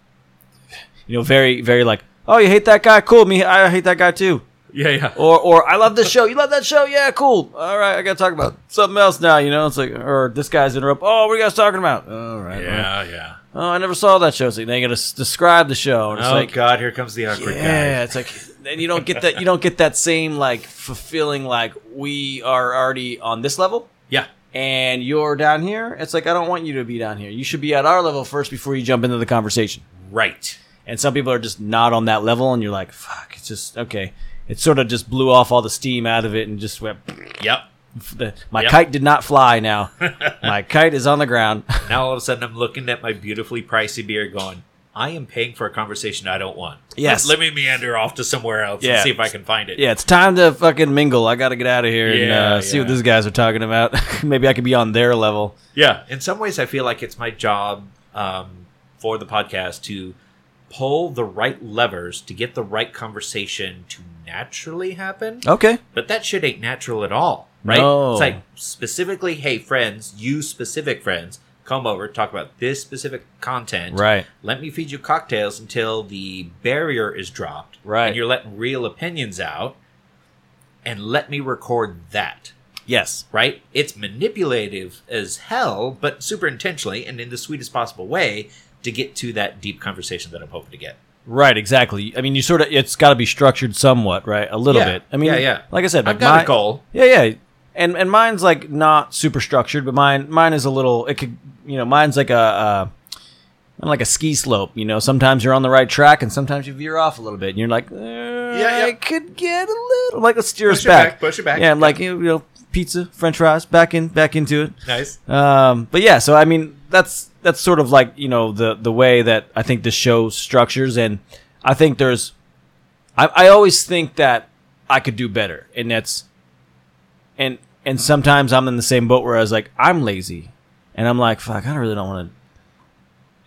you know, very very like, oh, you hate that guy? Cool, me, I hate that guy too. Yeah, yeah. Or, or I love this show. You love that show? Yeah, cool. All right, I got to talk about something else now. You know, it's like, or this guy's interrupt. Oh, what are you guys talking about? All right. all right. Yeah, yeah. Oh, I never saw that show. So they got to s- describe the show. And it's oh like, God, here comes the awkward yeah, guy. it's like, then you don't get that. You don't get that same like fulfilling like we are already on this level Yeah, and you're down here. It's like I don't want you to be down here. You should be at our level first before you jump into the conversation. right. And some people are just not on that level, and you're like, fuck. It's just okay. It sort of just blew off all the steam out of it and just went. Yep. The, my Yep. kite did not fly now. my kite is on the ground. Now all of a sudden, I'm looking at my beautifully pricey beer, going, "I am paying for a conversation I don't want." Yes. Let, let me meander off to somewhere else Yeah. and see if I can find it. yeah, it's time to fucking mingle. I got to get out of here and Yeah, uh, see what these guys are talking about. Maybe I could be on their level. Yeah. In some ways, I feel like it's my job um, for the podcast to pull the right levers to get the right conversation to naturally happen. Okay. But that shit ain't natural at all, right? No. It's like specifically, hey, friends, you specific friends, come over, talk about this specific content. Right. Let me feed you cocktails until the barrier is dropped. Right. And you're letting real opinions out. And let me record that. Yes. Right? It's manipulative as hell, but super intentionally and in the sweetest possible way to get to that deep conversation that I'm hoping to get. Right. Exactly. I mean, you sort of it's got to be structured somewhat, right? A little Yeah. bit. I mean, Yeah, yeah. Like I said, I've like got my- a goal. Yeah, yeah. And and mine's like not super structured, but mine mine is a little. It could you know mine's like a. Uh, like a ski slope, you know. Sometimes you're on the right track, and sometimes you veer off a little bit, and you're like, uh, yeah. I could get a little like let's steer Push us it back. back, push it back. Yeah, like you know, pizza, French fries, back in, back into it. Nice. Um, but yeah, so I mean, that's that's sort of like you know the the way that I think the show structures, and I think there's, I, I always think that I could do better, and that's, and and sometimes I'm in the same boat where I was like, I'm lazy, and I'm like, fuck, I really don't want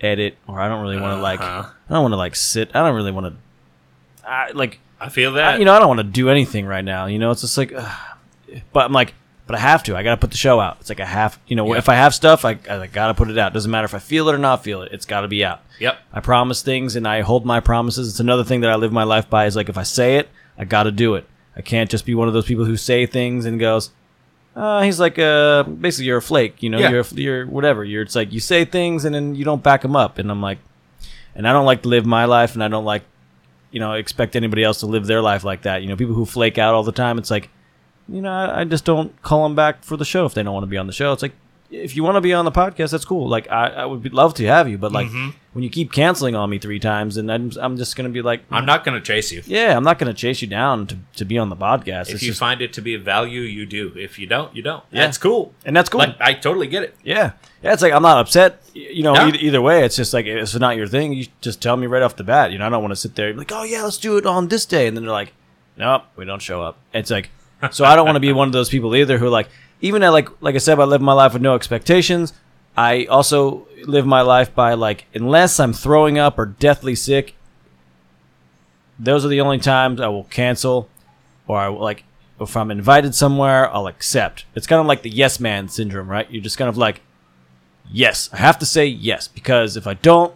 to edit, or I don't really want to like, Uh-huh. I don't want to like sit, I don't really want to, I like I feel that. I- you know, I don't want to do anything right now. You know, it's just like, ugh. but I'm like, but I have to. I got to put the show out. It's like I have, you know, Yeah. if I have stuff, I, I got to put it out. Doesn't matter if I feel it or not feel it. It's got to be out. Yep. I promise things and I hold my promises. It's another thing that I live my life by is like if I say it, I got to do it. I can't just be one of those people who say things and goes, uh, he's like, uh, basically you're a flake, you know, Yeah. you're, you're whatever. You're, it's like you say things and then you don't back them up. And I'm like, and I don't like to live my life and I don't like, you know, expect anybody else to live their life like that. You know, people who flake out all the time, it's like, you know, I, I just don't call them back for the show if they don't want to be on the show. It's like, if you want to be on the podcast, that's cool. Like, I, I would be, love to have you, but like, Mm-hmm. when you keep canceling on me three times, and I'm, I'm just gonna be like, I'm not going to chase you. yeah, I'm not gonna chase you down to, to be on the podcast. If It's you just, find it to be of value, you do. If you don't, you don't. Yeah. That's cool. and that's cool. Like I totally get it. yeah, yeah. It's like I'm not upset. You know, No. either, either way, it's just like if it's not your thing, you just tell me right off the bat. You know, I don't want to sit there and be like, oh yeah, let's do it on this day, and then they're like, nope, we don't show up. It's like, so I don't want to be one of those people either who like, even at like, like I said, I live my life with no expectations. I also live my life by like, unless I'm throwing up or deathly sick, those are the only times I will cancel, or I will like, if I'm invited somewhere, I'll accept. It's kind of like the yes man syndrome, right? You're just kind of like, yes, I have to say yes because if I don't,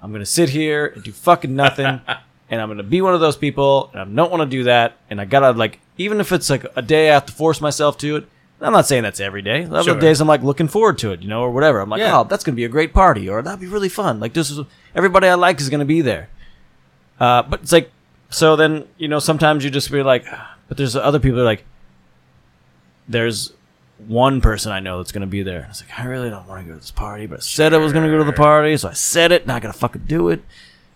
I'm gonna sit here and do fucking nothing, and I'm gonna be one of those people, and I don't want to do that, and I gotta like, even if it's like a day I have to force myself to it. I'm not saying that's every day. Other Sure. days I'm like looking forward to it, you know, or whatever. I'm like, Yeah. oh, that's gonna be a great party, or that'd be really fun. Like this is everybody I like is gonna be there. Uh, but it's like, so then you know, sometimes you just be like, but there's other people that are like, there's one person I know that's gonna be there. It's like I really don't want to go to this party, but I said I was gonna go to the party, so I said it. Now I gotta fucking do it.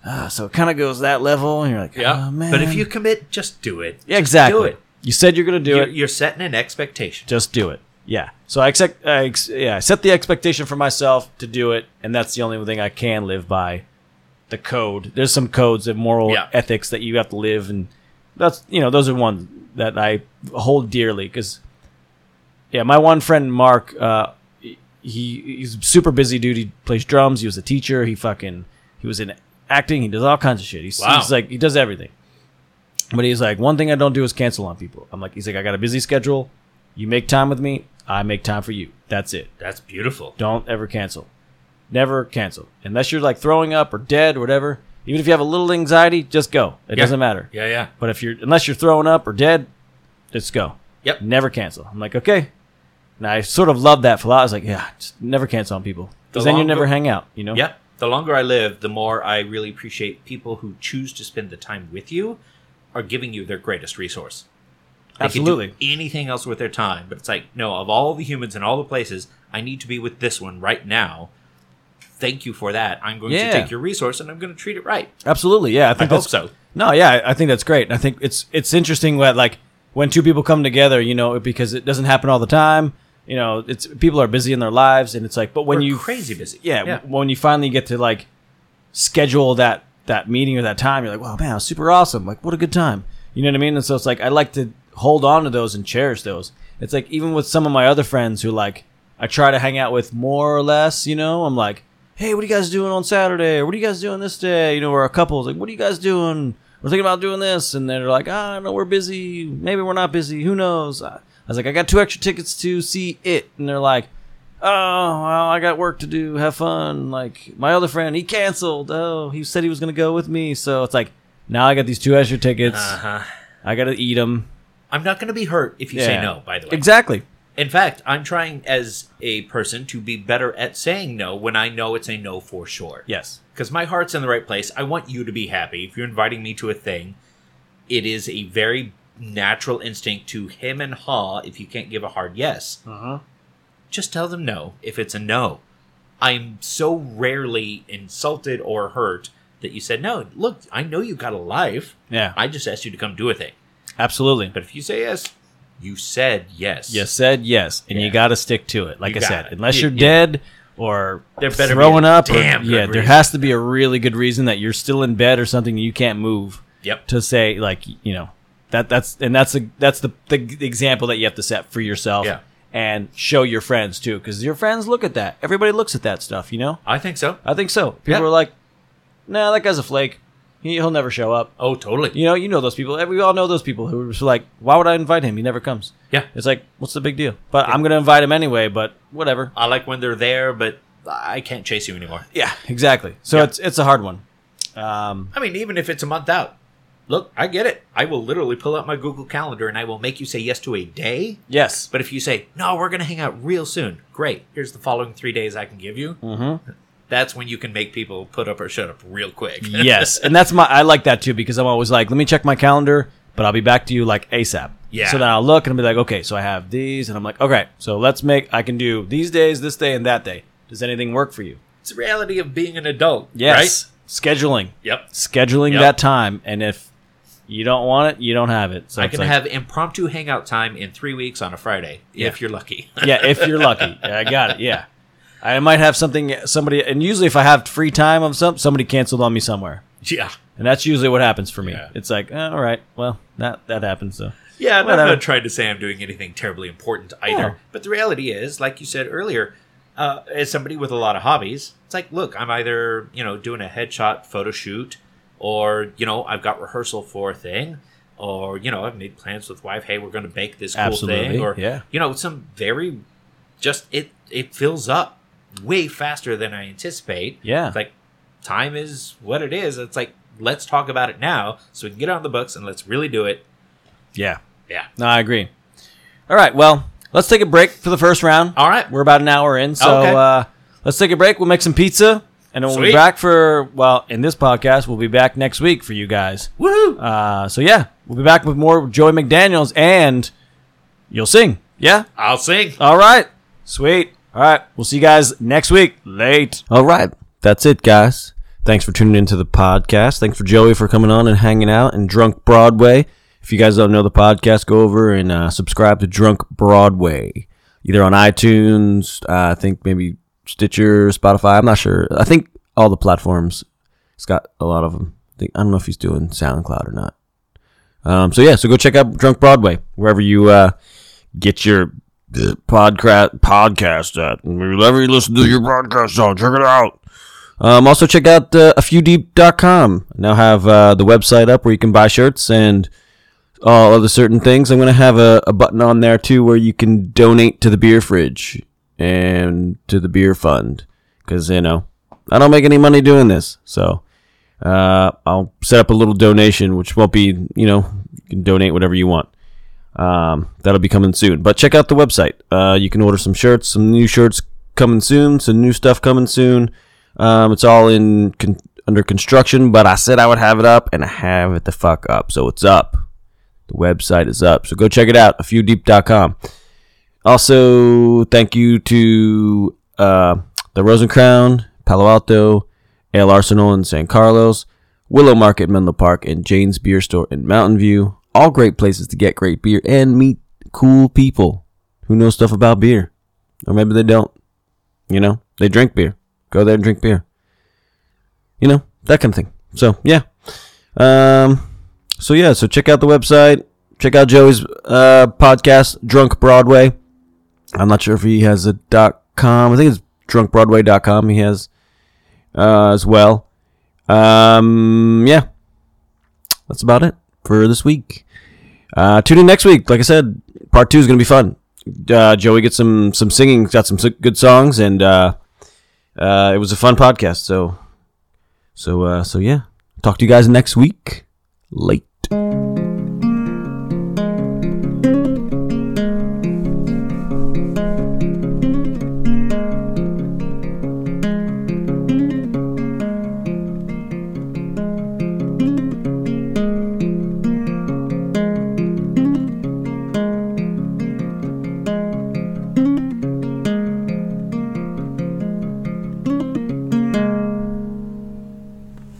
Uh, so it kind of goes that level, and you're like, Yeah. oh, man. but if you commit, just do it. yeah, exactly. Do it. You said you're gonna do you're, it. you're setting an expectation. Just do it. Yeah. So I accept. I ex- yeah, I set the expectation for myself to do it, and that's the only thing I can live by. The code. There's some codes of moral Yeah. ethics that you have to live, and that's you know those are ones that I hold dearly because. Yeah, my one friend Mark, uh, he he's super busy dude. He plays drums. He was a teacher. He fucking he was in acting. He does all kinds of shit. He's, Wow. he's like he does everything. But he's like, one thing I don't do is cancel on people. I'm like, he's like, I got a busy schedule. You make time with me, I make time for you. That's it. That's beautiful. Don't ever cancel. Never cancel. Unless you're like throwing up or dead or whatever. Even if you have a little anxiety, just go. It Yeah. doesn't matter. Yeah, yeah. But if you're unless you're throwing up or dead, just go. Yep. Never cancel. I'm like, okay. And I sort of love that philosophy. I was like, yeah, just never cancel on people. Because The then you never hang out, you know? Yeah. The longer I live, the more I really appreciate people who choose to spend the time with you are giving you their greatest resource. They Absolutely. anything else with their time, but it's like, no, of all the humans in all the places, I need to be with this one right now. Thank you for that. I'm going Yeah. to take your resource and I'm going to treat it right. Absolutely. Yeah. I think hope that's so. No, yeah, I- I think that's great. I think it's it's interesting that like when two people come together, you know, because it doesn't happen all the time. You know, it's people are busy in their lives, and it's like, but when We're you crazy busy. yeah, Yeah. when you finally get to like schedule that that meeting or that time, you're like, wow, man, super awesome. Like, what a good time. You know what I mean? And so it's like I like to hold on to those and cherish those. It's like even with some of my other friends who like I try to hang out with more or less. You know, I'm like, hey, what are you guys doing on Saturday? Or what are you guys doing this day? You know, or a couple's like, what are you guys doing? We're thinking about doing this, and they're like, ah, no, we're busy. Maybe we're not busy. Who knows? I I was like, I got two extra tickets to see it, and they're like, oh, well, I got work to do. Have fun. Like my other friend, he canceled. Oh, he said he was gonna go with me. So it's like now I got these two extra tickets. Uh-huh. I gotta eat them. I'm not going to be hurt if you say no, by the way. Exactly. In fact, I'm trying as a person to be better at saying no when I know it's a no for sure. Yes. Because my heart's in the right place. I want you to be happy. If you're inviting me to a thing, it is a very natural instinct to him and ha if you can't give a hard yes. Uh huh. Just tell them no if it's a no. I'm so rarely insulted or hurt that you said no. Look, I know you got a life. Yeah. I just asked you to come do a thing. Absolutely. But if you say yes, you said yes. You said yes, and you got to stick to it. Like You I said, it. unless You- you're you- dead or There better be throwing up, or, yeah, there has to be a really good reason that you're still in bed or something you can't move Yep. to say like you know that that's and that's a that's the, the example that you have to set for yourself. Yeah. And show your friends too, because your friends look at that. Everybody looks at that stuff, you know. I think so. I think so. People Yeah. are like, "Nah, that guy's a flake. He, he'll never show up. Oh, totally. You know, you know those people. We all know those people who are just like, why would I invite him? He never comes. Yeah. It's like, what's the big deal? But I'm gonna invite him anyway. But whatever. I like when they're there, but I can't chase you anymore. Yeah, exactly. So Yeah. it's it's a hard one. Um, I mean, even if it's a month out. Look, I get it. I will literally pull out my Google Calendar and I will make you say yes to a day. yes. But if you say, no, we're going to hang out real soon, great. Here's the following three days I can give you. Mm-hmm. That's when you can make people put up or shut up real quick. yes, and that's my. I like that too because I'm always like, let me check my calendar, but I'll be back to you like ASAP. Yeah. So then I'll look and I'll be like, okay, so I have these, and I'm like, okay, so let's make. I can do these days, this day, and that day. Does anything work for you? it's the reality of being an adult. Yes. Scheduling. Yep. Scheduling Yep. that time, and if you don't want it, you don't have it. So I can like- have impromptu hangout time in three weeks on a Friday, Yeah. if you're lucky. yeah, if you're lucky. Yeah, I got it. Yeah. I might have something somebody and usually if I have free time of some somebody canceled on me somewhere. yeah. And that's usually what happens for me. Yeah. It's like, eh, all right, well, that that happens so. Yeah, I'm not trying to say I'm doing anything terribly important either. No. But the reality is, like you said earlier, uh, as somebody with a lot of hobbies, it's like, look, I'm either you know doing a headshot photo shoot, or you know I've got rehearsal for a thing, or you know I've made plans with wife. Hey, we're going to bake this cool Absolutely, thing, or yeah. you know some very just it it fills up way faster than I anticipate. Yeah. It's like time is what it is. It's like let's talk about it now so we can get on the books and let's really do it. Yeah. Yeah. No, I agree. All right, well, let's take a break for the first round. All right. We're about an hour in, so Okay. uh, let's take a break. We'll make some pizza, and then we'll be back for well, in this podcast, we'll be back next week for you guys. Woohoo! Uh, so yeah, we'll be back with more Joey McDaniels, and you'll sing. Yeah. I'll sing. All right. Sweet. All right. We'll see you guys next week. Late. All right. That's it, guys. Thanks for tuning into the podcast. Thanks for Joey for coming on and hanging out and Drunk Broadway. If you guys don't know the podcast, go over and uh, subscribe to Drunk Broadway, either on iTunes, uh, I think maybe Stitcher, Spotify. I'm not sure. I think all the platforms. It's got a lot of them. I, don't know if he's doing SoundCloud or not. Um, so yeah, so go check out Drunk Broadway wherever you uh, get your podcast podcast at. Wherever you listen to your podcast on, check it out. Um, also check out uh, a fewdeep.com. I now have uh, the website up where you can buy shirts and all other certain things. I'm to have a, a button on there too where you can donate to the beer fridge and to the beer fund because you know I don't make any money doing this, so uh, I'll set up a little donation, which won't be you know you can donate whatever you want. Um, that'll be coming soon. But check out the website. Uh, you can order some shirts, some new shirts coming soon, some new stuff coming soon. Um, it's all in con- under construction, but I said I would have it up, and I have it the fuck up, so it's up. The website is up, so go check it out. A fewdeep.com. Also, thank you to uh, the Rose & Crown, Palo Alto, Ale Arsenal in San Carlos, Willow Market, Menlo Park, and Jane's Beer Store in Mountain View. All great places to get great beer and meet cool people who know stuff about beer. Or maybe they don't. You know, they drink beer. Go there and drink beer. You know, that kind of thing. So, yeah. Um, so, yeah, so check out the website. Check out Joey's uh, podcast, Drunk Broadway. I'm not sure if he has a dot com. I think it's drunkbroadway.com he has uh, as well. Um, yeah. That's about it for this week. Uh, tune in next week. Like I said, part two is going to be fun. Uh, Joey gets some, some singing, got some good songs, and uh, uh, it was a fun podcast. So, so, uh, so yeah. Talk to you guys next week. Late.